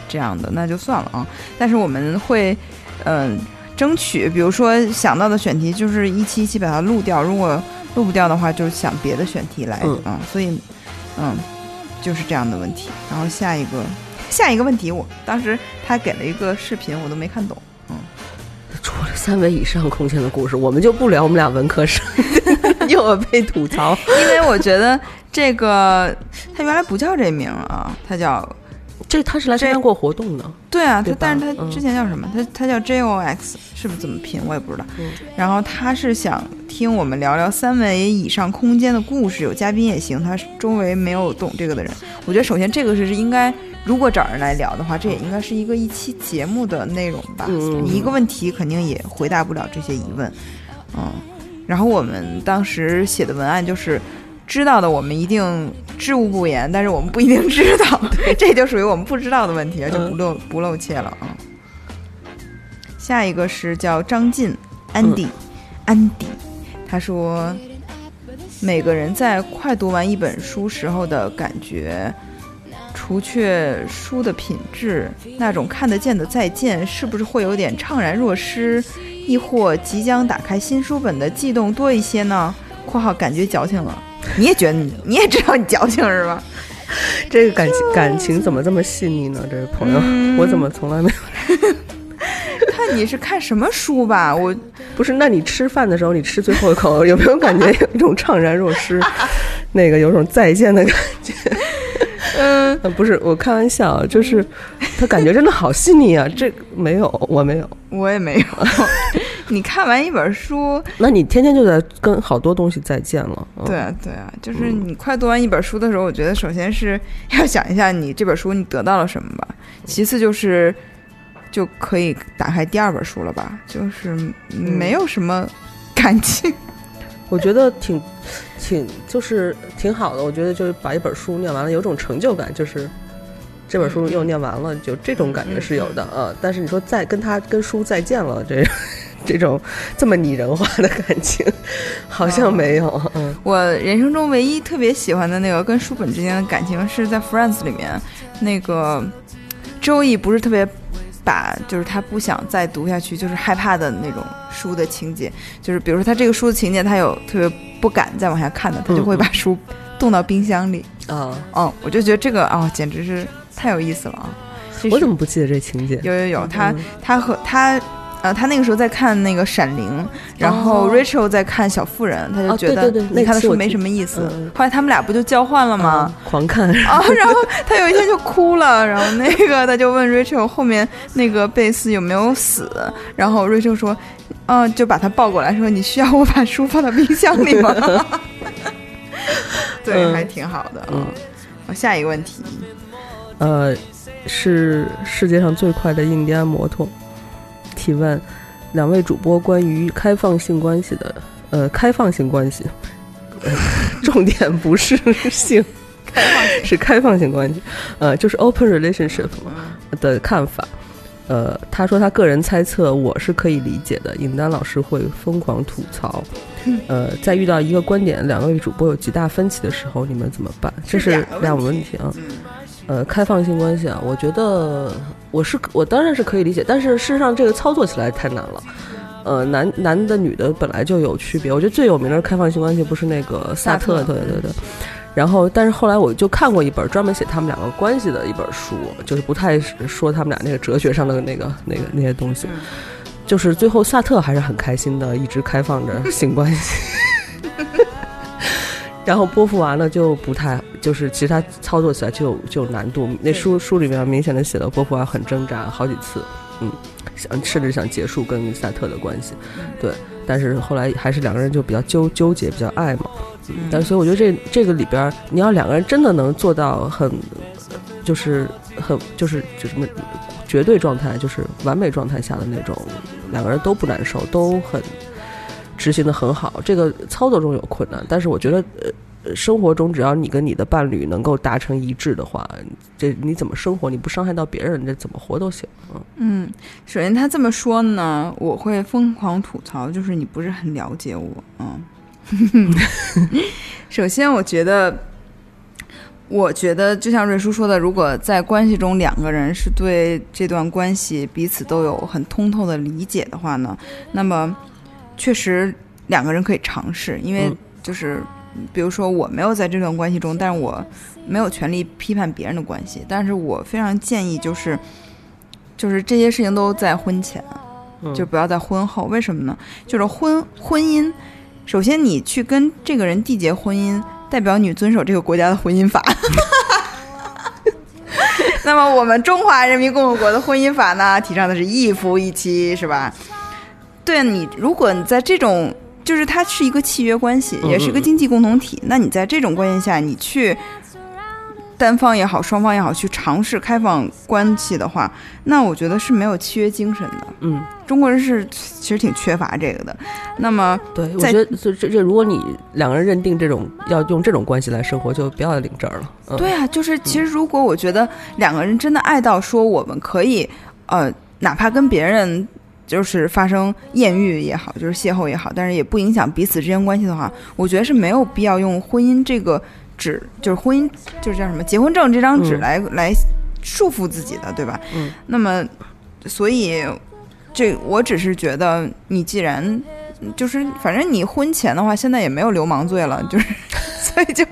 这样的，那就算了啊。但是我们会嗯、争取，比如说想到的选题就是一期一期把它录掉，如果录不掉的话，就想别的选题来嗯啊。所以嗯，就是这样的问题。然后下一个。<laughs> 下一个问题，我当时他给了一个视频，我都没看懂。嗯除了三维以上空间的故事，我们就不聊我们俩文科生，<laughs> 又要被吐槽。因为我觉得这个他原来不叫这名儿啊，他叫这他是来参加过活动的，对啊，对他但是他嗯之前叫什么？他他叫 J O X，是不是怎么拼？我也不知道。嗯然后他是想听我们聊聊三维以上空间的故事，有嘉宾也行。他周围没有懂这个的人，我觉得首先这个是是应该，如果找人来聊的话，这也应该是一个一期节目的内容吧。嗯你一个问题肯定也回答不了这些疑问，嗯。然后我们当时写的文案就是。知道的我们一定知无不言，但是我们不一定知道，<laughs> 这就属于我们不知道的问题了，就不露、不露怯了啊。下一个是叫张晋安迪，安迪，他说每个人在快读完一本书时候的感觉，除却书的品质，那种看得见的再见，是不是会有点怅然若失，亦或即将打开新书本的悸动多一些呢？（括号感觉矫情了）你也觉得你你也知道你矫情是吧？<laughs> 这个感情感情怎么这么细腻呢？这位朋友，嗯我怎么从来没有？<laughs> 看你是看什么书吧？我 <laughs> 不是，那你吃饭的时候，你吃最后一口，有没有感觉有一种怅然若失？那个有种再见的感觉？嗯，<laughs> 呃，不是，我开玩笑，就是他感觉真的好细腻啊。这没有，我没有。我也没有。<laughs> 你看完一本书，<laughs> 那你天天就在跟好多东西再见了。嗯、对啊，对啊，就是你快读完一本书的时候，我觉得首先是要想一下你这本书你得到了什么吧，其次就是就可以打开第二本书了吧，就是没有什么感情。我觉得挺挺就是挺好的。我觉得就是把一本书念完了，有种成就感，就是这本书又念完了，就这种感觉是有的啊。但是你说再跟他跟书再见了，这 <laughs> 这种这么拟人化的感情，好像没有。嗯，我人生中唯一特别喜欢的那个跟书本之间的感情是在《Friends》里面，那个周易不是特别把就是他不想再读下去，就是害怕的那种书的情节，就是比如说他这个书的情节，他有特别不敢再往下看的，他就会把书冻到冰箱里。啊，嗯，我就觉得这个啊、简直是太有意思了啊！我怎么不记得这情节？有有有，他嗯他和他。呃，他那个时候在看那个《闪灵》，然后哦 Rachel 在看《小妇人》，他就哦觉得你看的书没什么意思。嗯后来他们俩不就交换了吗？啊狂看。啊，<laughs> 然后他有一天就哭了，然后那个他就问 Rachel 后面那个贝斯有没有死，然后 Rachel 说，嗯、就把他抱过来说，你需要我把书放到冰箱里吗？<laughs> 对，嗯还挺好的啊。嗯好下一个问题，呃，是世界上最快的印第安摩托。提问：两位主播关于开放性关系的，呃，开放性关系，<laughs> 呃重点不是性，是开放性关系，呃，就是 open relationship 嘛的看法。呃，他说他个人猜测，我是可以理解的。尹丹老师会疯狂吐槽。呃，在遇到一个观点，两位主播有极大分歧的时候，你们怎么办？这是两个问题啊。呃，开放性关系啊，我觉得我是我当然是可以理解，但是事实上这个操作起来太难了。呃，男男的女的本来就有区别，我觉得最有名的开放性关系不是那个萨特，对对对。然后，但是后来我就看过一本专门写他们两个关系的一本书，就是不太说他们俩那个哲学上的那个那个那些东西。就是最后萨特还是很开心的，一直开放着性关系。然后波伏娃呢就不太，就是其实他操作起来就有就有难度。那书书里面明显的写了波伏娃很挣扎好几次，嗯，想甚至想结束跟萨特的关系，对，但是后来还是两个人就比较纠纠结，比较爱嘛。嗯，但所以我觉得这这个里边，你要两个人真的能做到很，就是很就是就什么绝对状态，就是完美状态下的那种，两个人都不难受，都很执行的很好。这个操作中有困难，但是我觉得呃，生活中只要你跟你的伴侣能够达成一致的话，这你怎么生活，你不伤害到别人，这怎么活都行。嗯嗯，首先他这么说呢，我会疯狂吐槽，就是你不是很了解我，嗯。<laughs> 首先，我觉得，我觉得就像瑞叔说的，如果在关系中两个人是对这段关系彼此都有很通透的理解的话呢，那么确实两个人可以尝试，因为就是比如说我没有在这段关系中，但是我没有权利批判别人的关系，但是我非常建议就是就是这些事情都在婚前，就不要在婚后。为什么呢？就是婚婚姻。首先，你去跟这个人缔结婚姻，代表你遵守这个国家的婚姻法。<laughs> 那么，我们中华人民共和国的婚姻法呢，提倡的是一夫一妻，是吧？对你，如果你在这种，就是它是一个契约关系，也是一个经济共同体，那你在这种关系下，你去。单方也好，双方也好，去尝试开放关系的话，那我觉得是没有契约精神的。嗯，中国人是其实挺缺乏这个的。那么，对，我觉得这这，如果你两个人认定这种要用这种关系来生活，就不要领证了。对啊，就是其实如果我觉得两个人真的爱到说我们可以，呃，哪怕跟别人就是发生艳遇也好，就是邂逅也好，但是也不影响彼此之间关系的话，我觉得是没有必要用婚姻这个。纸就是婚姻，就是叫什么结婚证这张纸来来束缚自己的，对吧？嗯。那么，所以这我只是觉得，你既然就是反正你婚前的话，现在也没有流氓罪了，就是 <laughs> 所以就。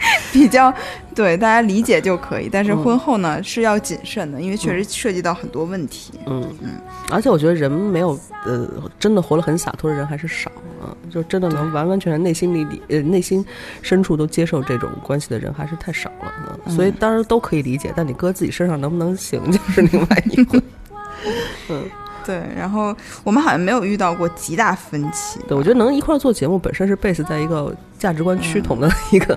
<laughs> 比较对大家理解就可以，但是婚后呢是要谨慎的，因为确实涉及到很多问题。嗯嗯，而且我觉得人没有呃真的活得很洒脱的人还是少啊，就真的能完完全全内心里里呃内心深处都接受这种关系的人还是太少了。所以当然都可以理解，但你搁自己身上能不能行就是另外一回。<laughs> 嗯。对，然后我们好像没有遇到过极大分歧。对，我觉得能一块儿做节目本身是 base 在一个价值观趋同的 <laughs> 一个，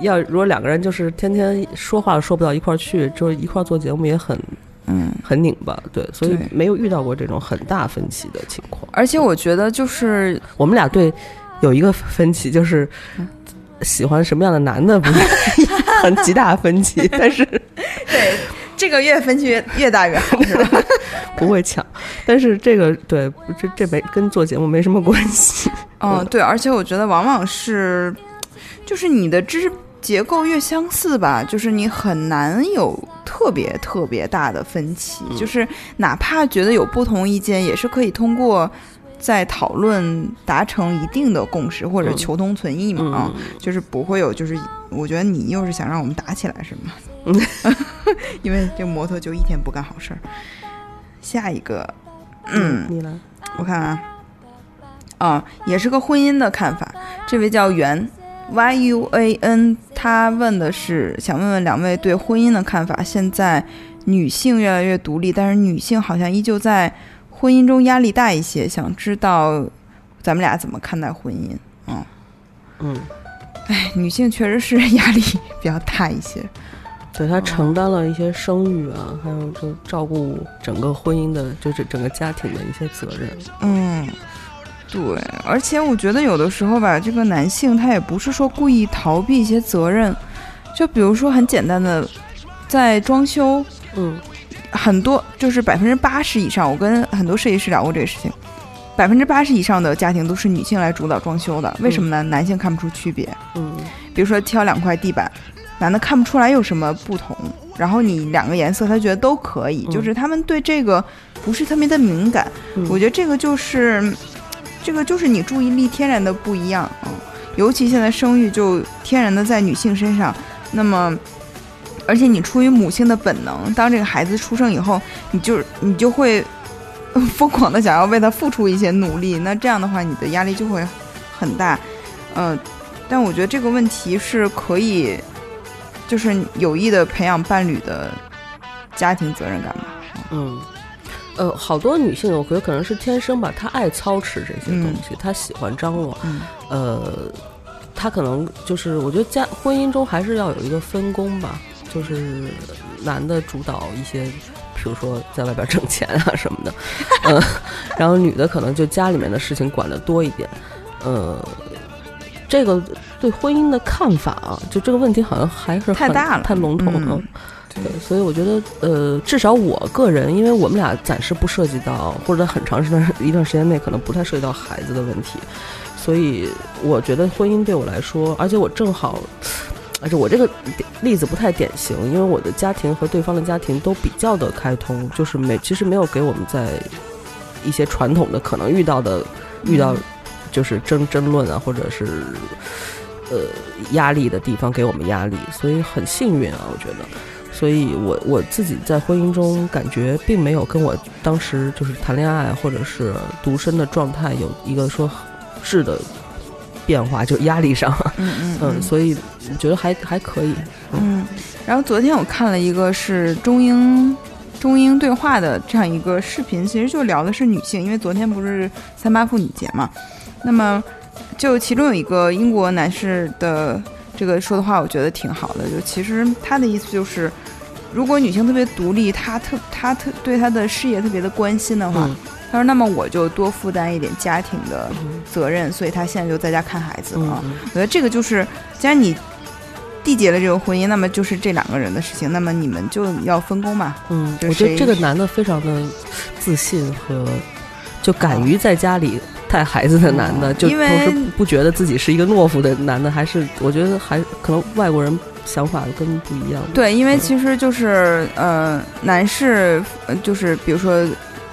要如果两个人就是天天说话说不到一块儿去，就是一块儿做节目也很，嗯，很拧巴。对，所以没有遇到过这种很大分歧的情况。而且我觉得就是我们俩对有一个分歧，就是喜欢什么样的男的不是 <laughs> 很极大分歧，但是 <laughs> 对。这个越分歧越越大越好，是吧？不会抢，但是这个对，这这没跟做节目没什么关系。嗯，对，而且我觉得往往是，就是你的知识结构越相似吧，就是你很难有特别特别大的分歧。就是哪怕觉得有不同意见，也是可以通过在讨论达成一定的共识或者求同存异嘛。啊，就是不会有，就是我觉得你又是想让我们打起来，是吗？嗯，<laughs> 因为这摩托就一天不干好事儿。下一个，嗯，你来，我看啊，啊，也是个婚姻的看法。这位叫袁 Y U A N，他问的是想问问两位对婚姻的看法。现在女性越来越独立，但是女性好像依旧在婚姻中压力大一些。想知道咱们俩怎么看待婚姻？嗯嗯，哎，女性确实是压力比较大一些。对她承担了一些生育啊，还有就照顾整个婚姻的，就是整个家庭的一些责任。嗯，对，而且我觉得有的时候吧，这个男性他也不是说故意逃避一些责任，就比如说很简单的，在装修，嗯，很多就是百分之八十以上，我跟很多设计师聊过这个事情，百分之八十以上的家庭都是女性来主导装修的，为什么呢？男性看不出区别。嗯，比如说挑两块地板。男的看不出来有什么不同，然后你两个颜色他觉得都可以，就是他们对这个不是特别的敏感。我觉得这个就是，这个就是你注意力天然的不一样啊，尤其现在生育就天然的在女性身上，那么，而且你出于母性的本能，当这个孩子出生以后，你就你就会疯狂的想要为他付出一些努力，那这样的话你的压力就会很大，嗯。但我觉得这个问题是可以，就是有意的培养伴侣的家庭责任感吧。嗯，呃，好多女性，我觉得可能是天生吧，她爱操持这些东西，她喜欢张罗，嗯。呃，她可能就是，我觉得家婚姻中还是要有一个分工吧，就是男的主导一些，比如说在外边挣钱啊什么的，嗯、然后女的可能就家里面的事情管得多一点，呃，这个对婚姻的看法啊，就这个问题好像还是太大了太笼统了。嗯对，所以我觉得，呃，至少我个人，因为我们俩暂时不涉及到，或者在很长时段一段时间内可能不太涉及到孩子的问题，所以我觉得婚姻对我来说，而且我正好，而且我这个典例子不太典型，因为我的家庭和对方的家庭都比较的开通，就是没其实没有给我们在一些传统的可能遇到的遇到就是争争论啊，或者是呃压力的地方给我们压力，所以很幸运啊，我觉得。所以我我自己在婚姻中感觉并没有跟我当时就是谈恋爱或者是独身的状态有一个说质的变化，就压力上，嗯 <laughs> 嗯嗯，所以我觉得还还可以，嗯，然后昨天我看了一个是中英中英对话的这样一个视频，其实就聊的是女性，因为昨天不是三八妇女节嘛，那么就其中有一个英国男士的这个说的话，我觉得挺好的，就其实他的意思就是。如果女性特别独立，她特她特对她的事业特别的关心的话，嗯。他说那么我就多负担一点家庭的责任，所以她现在就在家看孩子啊。嗯。我觉得这个就是，既然你缔结了这个婚姻，那么就是这两个人的事情，那么你们就要分工嘛。嗯，我觉得这个男的非常的自信和就敢于在家里带孩子的男的，就同时不觉得自己是一个懦夫的男的，还是我觉得还可能外国人想法跟不一样。对，因为其实就是呃，男士呃就是比如说。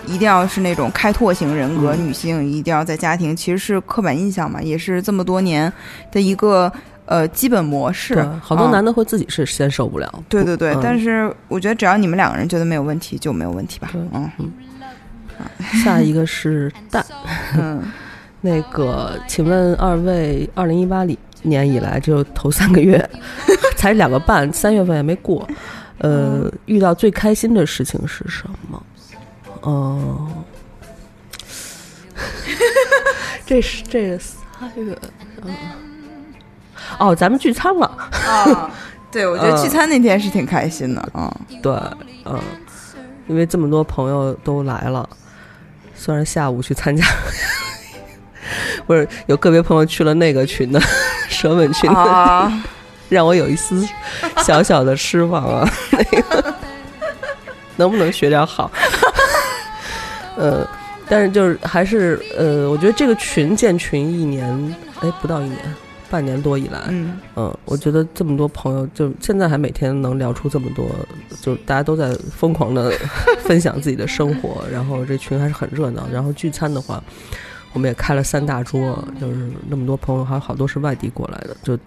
一定要是那种开拓型人格，嗯女性一定要在家庭，其实是刻板印象嘛，也是这么多年的一个呃基本模式。，好多啊男的会自己是先受不了。对对对，嗯但是我觉得只要你们两个人觉得没有问题，就没有问题吧。嗯嗯下一个是蛋，嗯，<laughs> <laughs> 那个，请问二位，二零一八年以来就头三个月，<laughs> 才两个半，三月份也没过，呃，遇到最开心的事情是什么？哦、这是这个三月，嗯，哦，咱们聚餐了，啊，对，我觉得嗯聚餐那天是挺开心的啊。对，嗯，因为这么多朋友都来了，虽然下午去参加，<laughs> 不是有个别朋友去了那个群的舌吻群的，啊，<laughs> 让我有一丝小小的失望啊。那个能不能学点好？<laughs> 呃，但是就是还是呃，我觉得这个群建群一年，哎，不到一年，半年多以来，嗯嗯，我觉得这么多朋友，就现在还每天能聊出这么多，就大家都在疯狂的 <laughs> 分享自己的生活，然后这群还是很热闹。然后聚餐的话，我们也开了三大桌，就是那么多朋友，还有好多是外地过来的，就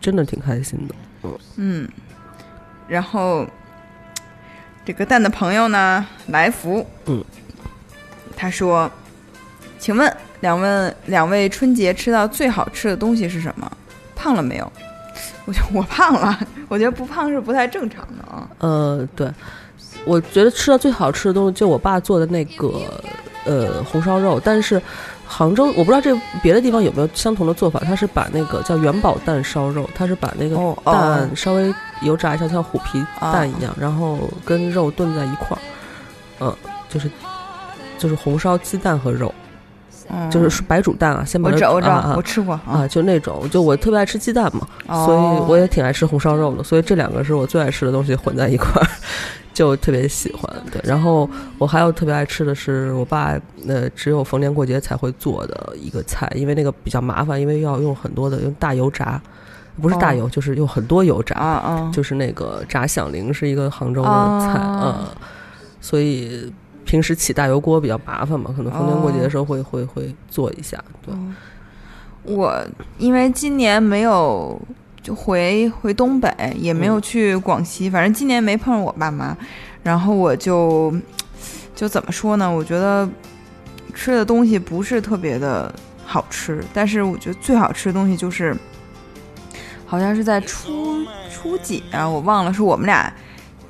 真的挺开心的。嗯，然后这个蛋的朋友呢，来福，嗯，他说：“请问两位两位春节吃到最好吃的东西是什么？胖了没有？”我觉得 <laughs> 我胖了，我觉得不胖是不太正常的啊。呃，对，我觉得吃到最好吃的东西就我爸做的那个呃红烧肉，但是杭州我不知道这别的地方有没有相同的做法，他是把那个叫元宝蛋烧肉，他是把那个蛋稍微油炸一下，像虎皮蛋一样，然后跟肉炖在一块儿，嗯，就是就是红烧鸡蛋和肉，嗯，就是白煮蛋啊，先把它我知道，我知道，啊啊我吃过啊，就那种，就我特别爱吃鸡蛋嘛，哦所以我也挺爱吃红烧肉的，所以这两个是我最爱吃的东西混在一块儿，<laughs> 就特别喜欢。对，然后我还有特别爱吃的是我爸呃只有逢年过节才会做的一个菜，因为那个比较麻烦，因为要用很多的用大油炸，不是大油，就是用很多油炸，啊啊，就是那个炸响铃是一个杭州的菜，哦。嗯，所以。平时起大油锅比较麻烦嘛，可能逢年过节的时候会、会会做一下，对，我因为今年没有就回回东北，也没有嗯去广西，反正今年没碰上我爸妈，然后我就就怎么说呢？我觉得吃的东西不是特别的好吃，但是我觉得最好吃的东西就是好像是在初初几啊，我忘了，是我们俩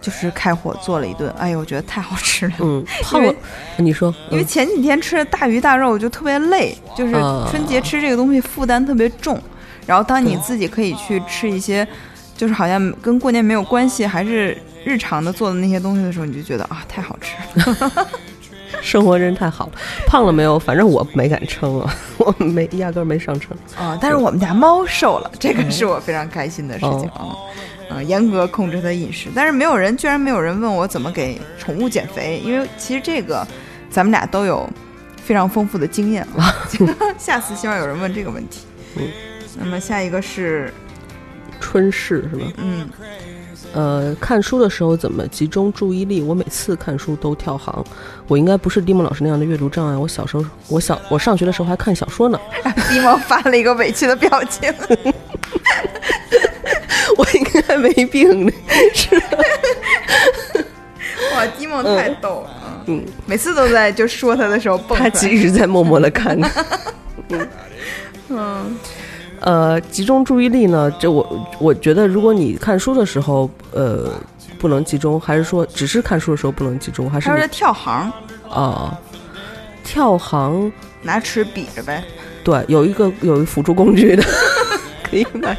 就是开火做了一顿，哎呦，我觉得太好吃了。嗯，胖了，你说，因为前几天吃的大鱼大肉就特别累，就是春节吃这个东西负担特别重。然后当你自己可以去吃一些，就是好像跟过年没有关系，还是日常的做的那些东西的时候，你就觉得啊，太好吃了。<laughs> 生活真太好了，胖了没有？反正我没敢称啊，<laughs> 我没压根没上称啊。但是我们家猫瘦了，这个是我非常开心的事情啊。嗯，严格控制它饮食，但是没有人，居然没有人问我怎么给宠物减肥，因为其实这个咱们俩都有非常丰富的经验了。<laughs> 下次希望有人问这个问题。嗯，那么下一个是春逝是吧？嗯。呃，看书的时候怎么集中注意力？我每次看书都跳行，我应该不是蒂莫老师那样的阅读障碍。我小时候，我小我上学的时候还看小说呢。蒂莫发了一个委屈的表情。<laughs> <laughs> 我应该没病呢，是。<laughs> 哇，蒂梦太逗了。嗯，每次都在就说他的时候蹦他其实在默默的看。<laughs> 嗯。嗯。呃，集中注意力呢？这我我觉得，如果你看书的时候，呃，不能集中，还是说只是看书的时候不能集中，还是？他是跳行。哦，跳行拿尺比着呗。对，有一个有一辅助工具的，<laughs> 可以买。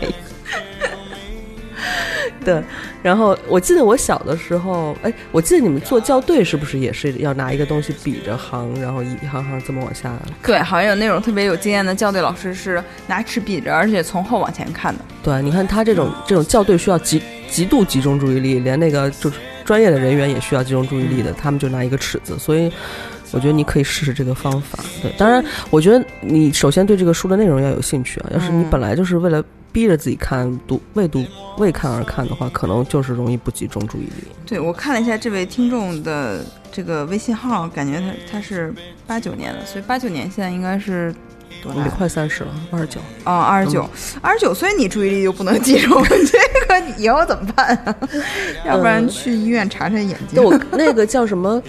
对。然后我记得我小的时候，哎，我记得你们做校对是不是也是要拿一个东西比着行，然后一行行这么往下？对，好像有那种特别有经验的校对老师是拿尺比着，而且从后往前看的。对，你看他这种这种校对需要极极度集中注意力，连那个就是专业的人员也需要集中注意力的，他们就拿一个尺子，所以我觉得你可以试试这个方法。对，当然，我觉得你首先对这个书的内容要有兴趣啊，要是你本来就是为了。逼着自己看，读为读为看而看的话，可能就是容易不集中注意力。对，我看了一下这位听众的这个微信号，感觉他他是八九年的，所以八九年现在应该是多大？快三十了，二十九。哦，二十九，二十九岁你注意力就不能集中，这个以后怎么办啊？<laughs> 要不然去医院查查眼睛。我那个叫什么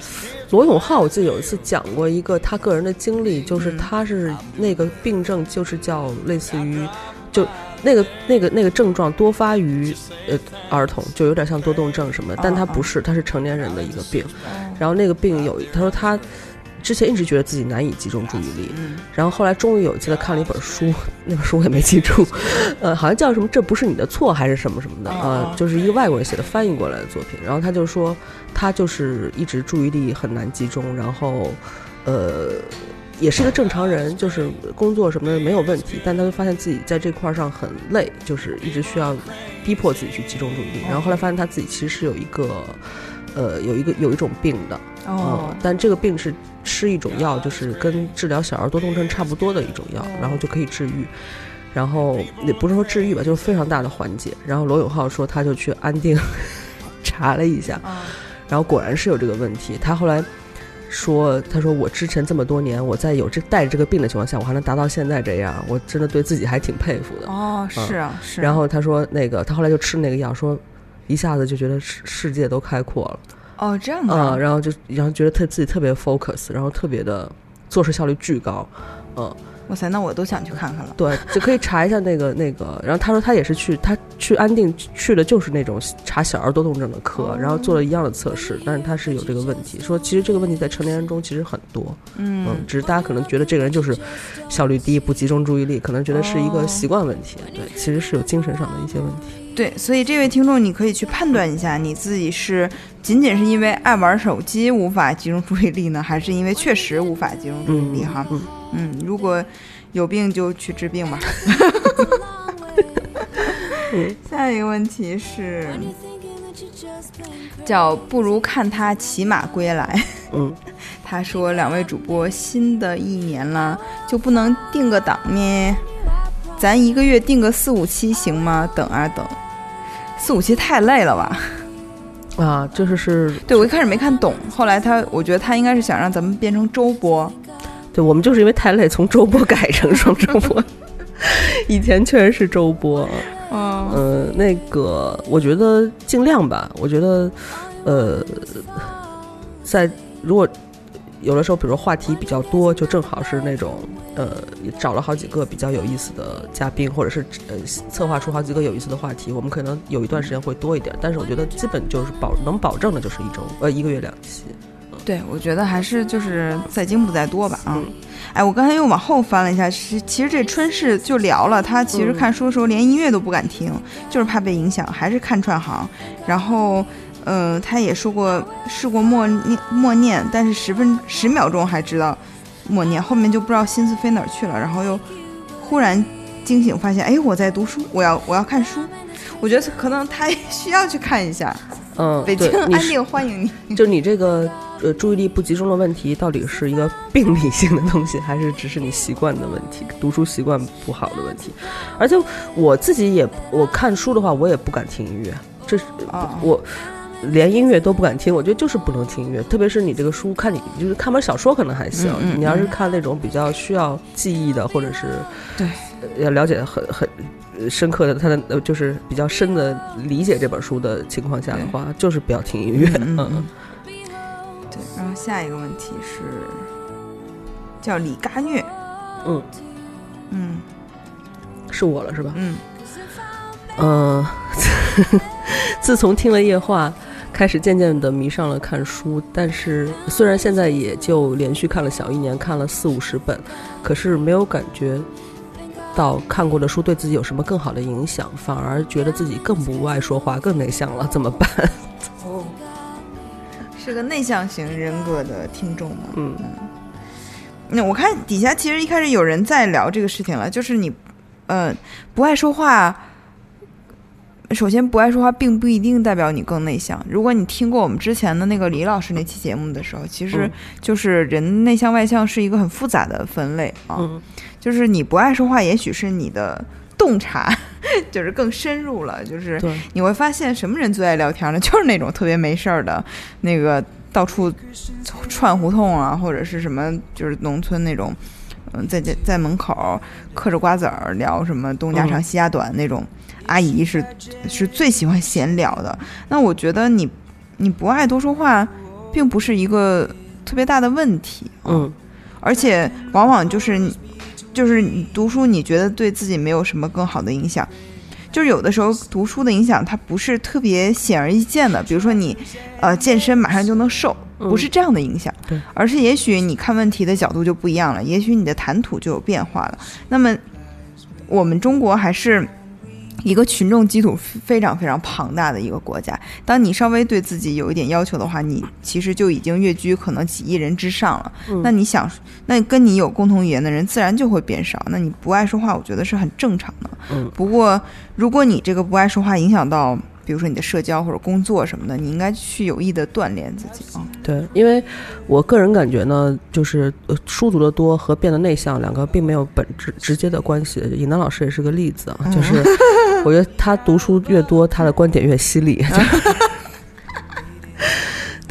罗永浩，我记得有一次讲过一个他个人的经历，就是他是那个病症，就是叫类似于就。那个、那个、那个症状多发于呃儿童，就有点像多动症什么，但他不是，他是成年人的一个病。然后那个病有，他说他之前一直觉得自己难以集中注意力，然后后来终于有一次他看了一本书，<laughs> 那本书我也没记住，呃，好像叫什么“这不是你的错”还是什么什么的呃，就是一个外国人写的翻译过来的作品。然后他就说他就是一直注意力很难集中，然后呃。也是一个正常人，就是工作什么的没有问题，但他就发现自己在这块上很累，就是一直需要逼迫自己去集中注意力。然后后来发现他自己其实是有一个，呃，有一个有一种病的，哦，但这个病是吃一种药，就是跟治疗小儿多动症差不多的一种药，然后就可以治愈。然后也不是说治愈吧，就是非常大的缓解。然后罗永浩说他就去安定 <laughs> 查了一下，然后果然是有这个问题。他后来。说，他说我之前这么多年，我在有这带着这个病的情况下，我还能达到现在这样，我真的对自己还挺佩服的。哦，是啊，是。然后他说，那个他后来就吃那个药，说一下子就觉得世世界都开阔了。哦，这样的。啊，然后就然后觉得他自己特别 focus，然后特别的做事效率巨高，嗯。哇塞，那我都想去看看了。对，就可以查一下那个那个。然后他说他也是去，他去安定去的就是那种查小儿多动症的科，然后做了一样的测试，但是他是有这个问题。说其实这个问题在成年人中其实很多，嗯，只是大家可能觉得这个人就是效率低、不集中注意力，可能觉得是一个习惯问题。对，其实是有精神上的一些问题。对，所以这位听众，你可以去判断一下，你自己是仅仅是因为爱玩手机无法集中注意力呢，还是因为确实无法集中注意力？哈。嗯，如果有病就去治病吧。<laughs> 下一个问题是，叫不如看他骑马归来。嗯，<laughs> 他说两位主播，新的一年了，就不能定个档咩？咱一个月定个四五期行吗？等啊等，四五期太累了吧？啊，就是是，对我一开始没看懂，后来他，我觉得他应该是想让咱们变成周播。对我们就是因为太累，从周播改成双周播。以前确实是周播，嗯，那个我觉得尽量吧。我觉得，呃，在如果有的时候，比如说话题比较多，就正好是那种呃，找了好几个比较有意思的嘉宾，或者是呃策划出好几个有意思的话题，我们可能有一段时间会多一点，但是我觉得基本就是保能保证的就是一周呃一个月两期。对，我觉得还是就是在精不在多吧啊。哎，我刚才又往后翻了一下，其实其实这春事就聊了，他其实看书的时候连音乐都不敢听，就是怕被影响，还是看串行。然后，呃，他也说过试过默念默念，但是十分十秒钟还知道默念，后面就不知道心思飞哪儿去了，然后又忽然惊醒，发现哎，我在读书，我要我要看书。我觉得可能他也需要去看一下。嗯，北京安定欢迎你。<laughs> 就你这个呃注意力不集中的问题，到底是一个病理性的东西，还是只是你习惯的问题，读书习惯不好的问题？而且我自己也，我看书的话，我也不敢听音乐，这是、啊我。连音乐都不敢听，我觉得就是不能听音乐，特别是你这个书，看你就是看本小说可能还行，嗯嗯你要是嗯。看那种比较需要记忆的，或者是对。呃要了解很很呃深刻的，他的呃就是比较深的理解这本书的情况下的话，就是不要听音乐。嗯嗯对，然后下一个问题是叫李嘎虐，嗯，嗯。是我了是吧？嗯。嗯、<laughs> 自从听了夜话，开始渐渐的迷上了看书。但是虽然现在也就连续看了小一年，看了四五十本，可是没有感觉到看过的书对自己有什么更好的影响，反而觉得自己更不爱说话，更内向了。怎么办？哦，是个内向型人格的听众吗？嗯那我看底下其实一开始有人在聊这个事情了，就是你，呃，不爱说话。首先，不爱说话并不一定代表你更内向。如果你听过我们之前的那个李老师那期节目的时候，其实嗯就是人内向外向是一个很复杂的分类啊。嗯就是你不爱说话，也许是你的洞察 <laughs> 就是更深入了，就是，你会发现什么人最爱聊天呢？<laughs> 就是那种特别没事儿的，那个到处串胡同啊，或者是什么，就是农村那种，嗯，在在在门口嗑着瓜子儿聊什么东家长嗯西家短那种阿姨是是最喜欢闲聊的。那我觉得你你不爱多说话，并不是一个特别大的问题，啊嗯而且往往就是你就是你读书，你觉得对自己没有什么更好的影响。就是有的时候读书的影响，它不是特别显而易见的，比如说你，呃，健身马上就能瘦，不是这样的影响，对而是也许你看问题的角度就不一样了，也许你的谈吐就有变化了。那么，我们中国还是一个群众基础非常非常庞大的一个国家。当你稍微对自己有一点要求的话，你其实就已经跃居可能几亿人之上了。嗯那你想，那跟你有共同语言的人自然就会变少。那你不爱说话，我觉得是很正常的。嗯不过，如果你这个不爱说话影响到，比如说你的社交或者工作什么的，你应该去有意的锻炼自己啊。对，因为我个人感觉呢，就是呃书读的多和变得内向两个并没有本质直接的关系。尹楠老师也是个例子啊，就是我觉得他读书越多，他的观点越犀利。<laughs> <laughs>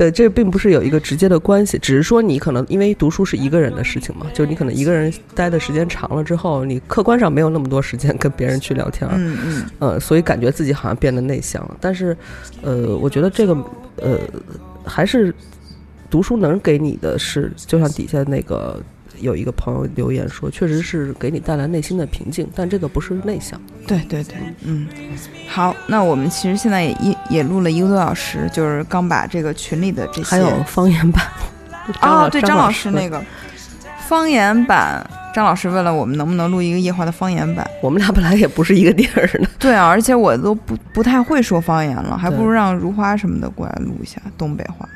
对，这并不是有一个直接的关系，只是说你可能因为读书是一个人的事情嘛，就你可能一个人待的时间长了之后，你客观上没有那么多时间跟别人去聊天儿，嗯嗯呃，所以感觉自己好像变得内向了。但是，呃，我觉得这个，呃，还是读书能给你的是，就像底下那个有一个朋友留言说，确实是给你带来内心的平静，但这个不是内向。对对对，嗯，好，那我们其实现在也一也录了一个多小时，就是刚把这个群里的这些还有方言版 <laughs> 哦，对，张老老师那个方言版，张老师问了我们能不能录一个夜话的方言版。我们俩本来也不是一个地儿的，对啊，而且我都不不太会说方言了，还不如让如花什么的过来录一下东北话。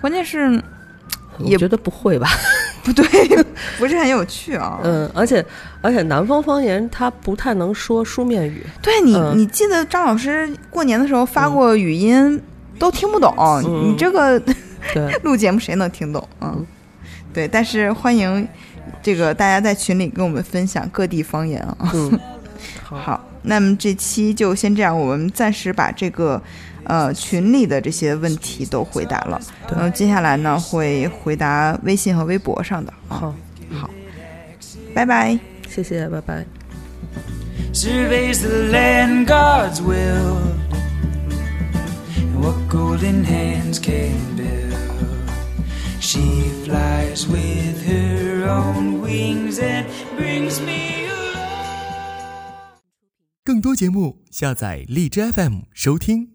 关键是也觉得不会吧？不对，不是很有趣啊。嗯，而且而且南方方言它不太能说书面语，对你，嗯你记得张老师过年的时候发过语音，都听不懂。嗯你这个对，<laughs> 录节目谁能听懂？嗯，对，但是欢迎这个大家在群里跟我们分享各地方言啊。嗯，<laughs> 好，那么这期就先这样，我们暂时把这个呃群里的这些问题都回答了。对嗯、接下来呢会回答微信和微博上的好。好，拜拜。谢谢，拜拜。surveys the land God's will and what golden hands can build. She flies flies with her own wings and brings me along. 更多节目，下载荔枝 FM 收听。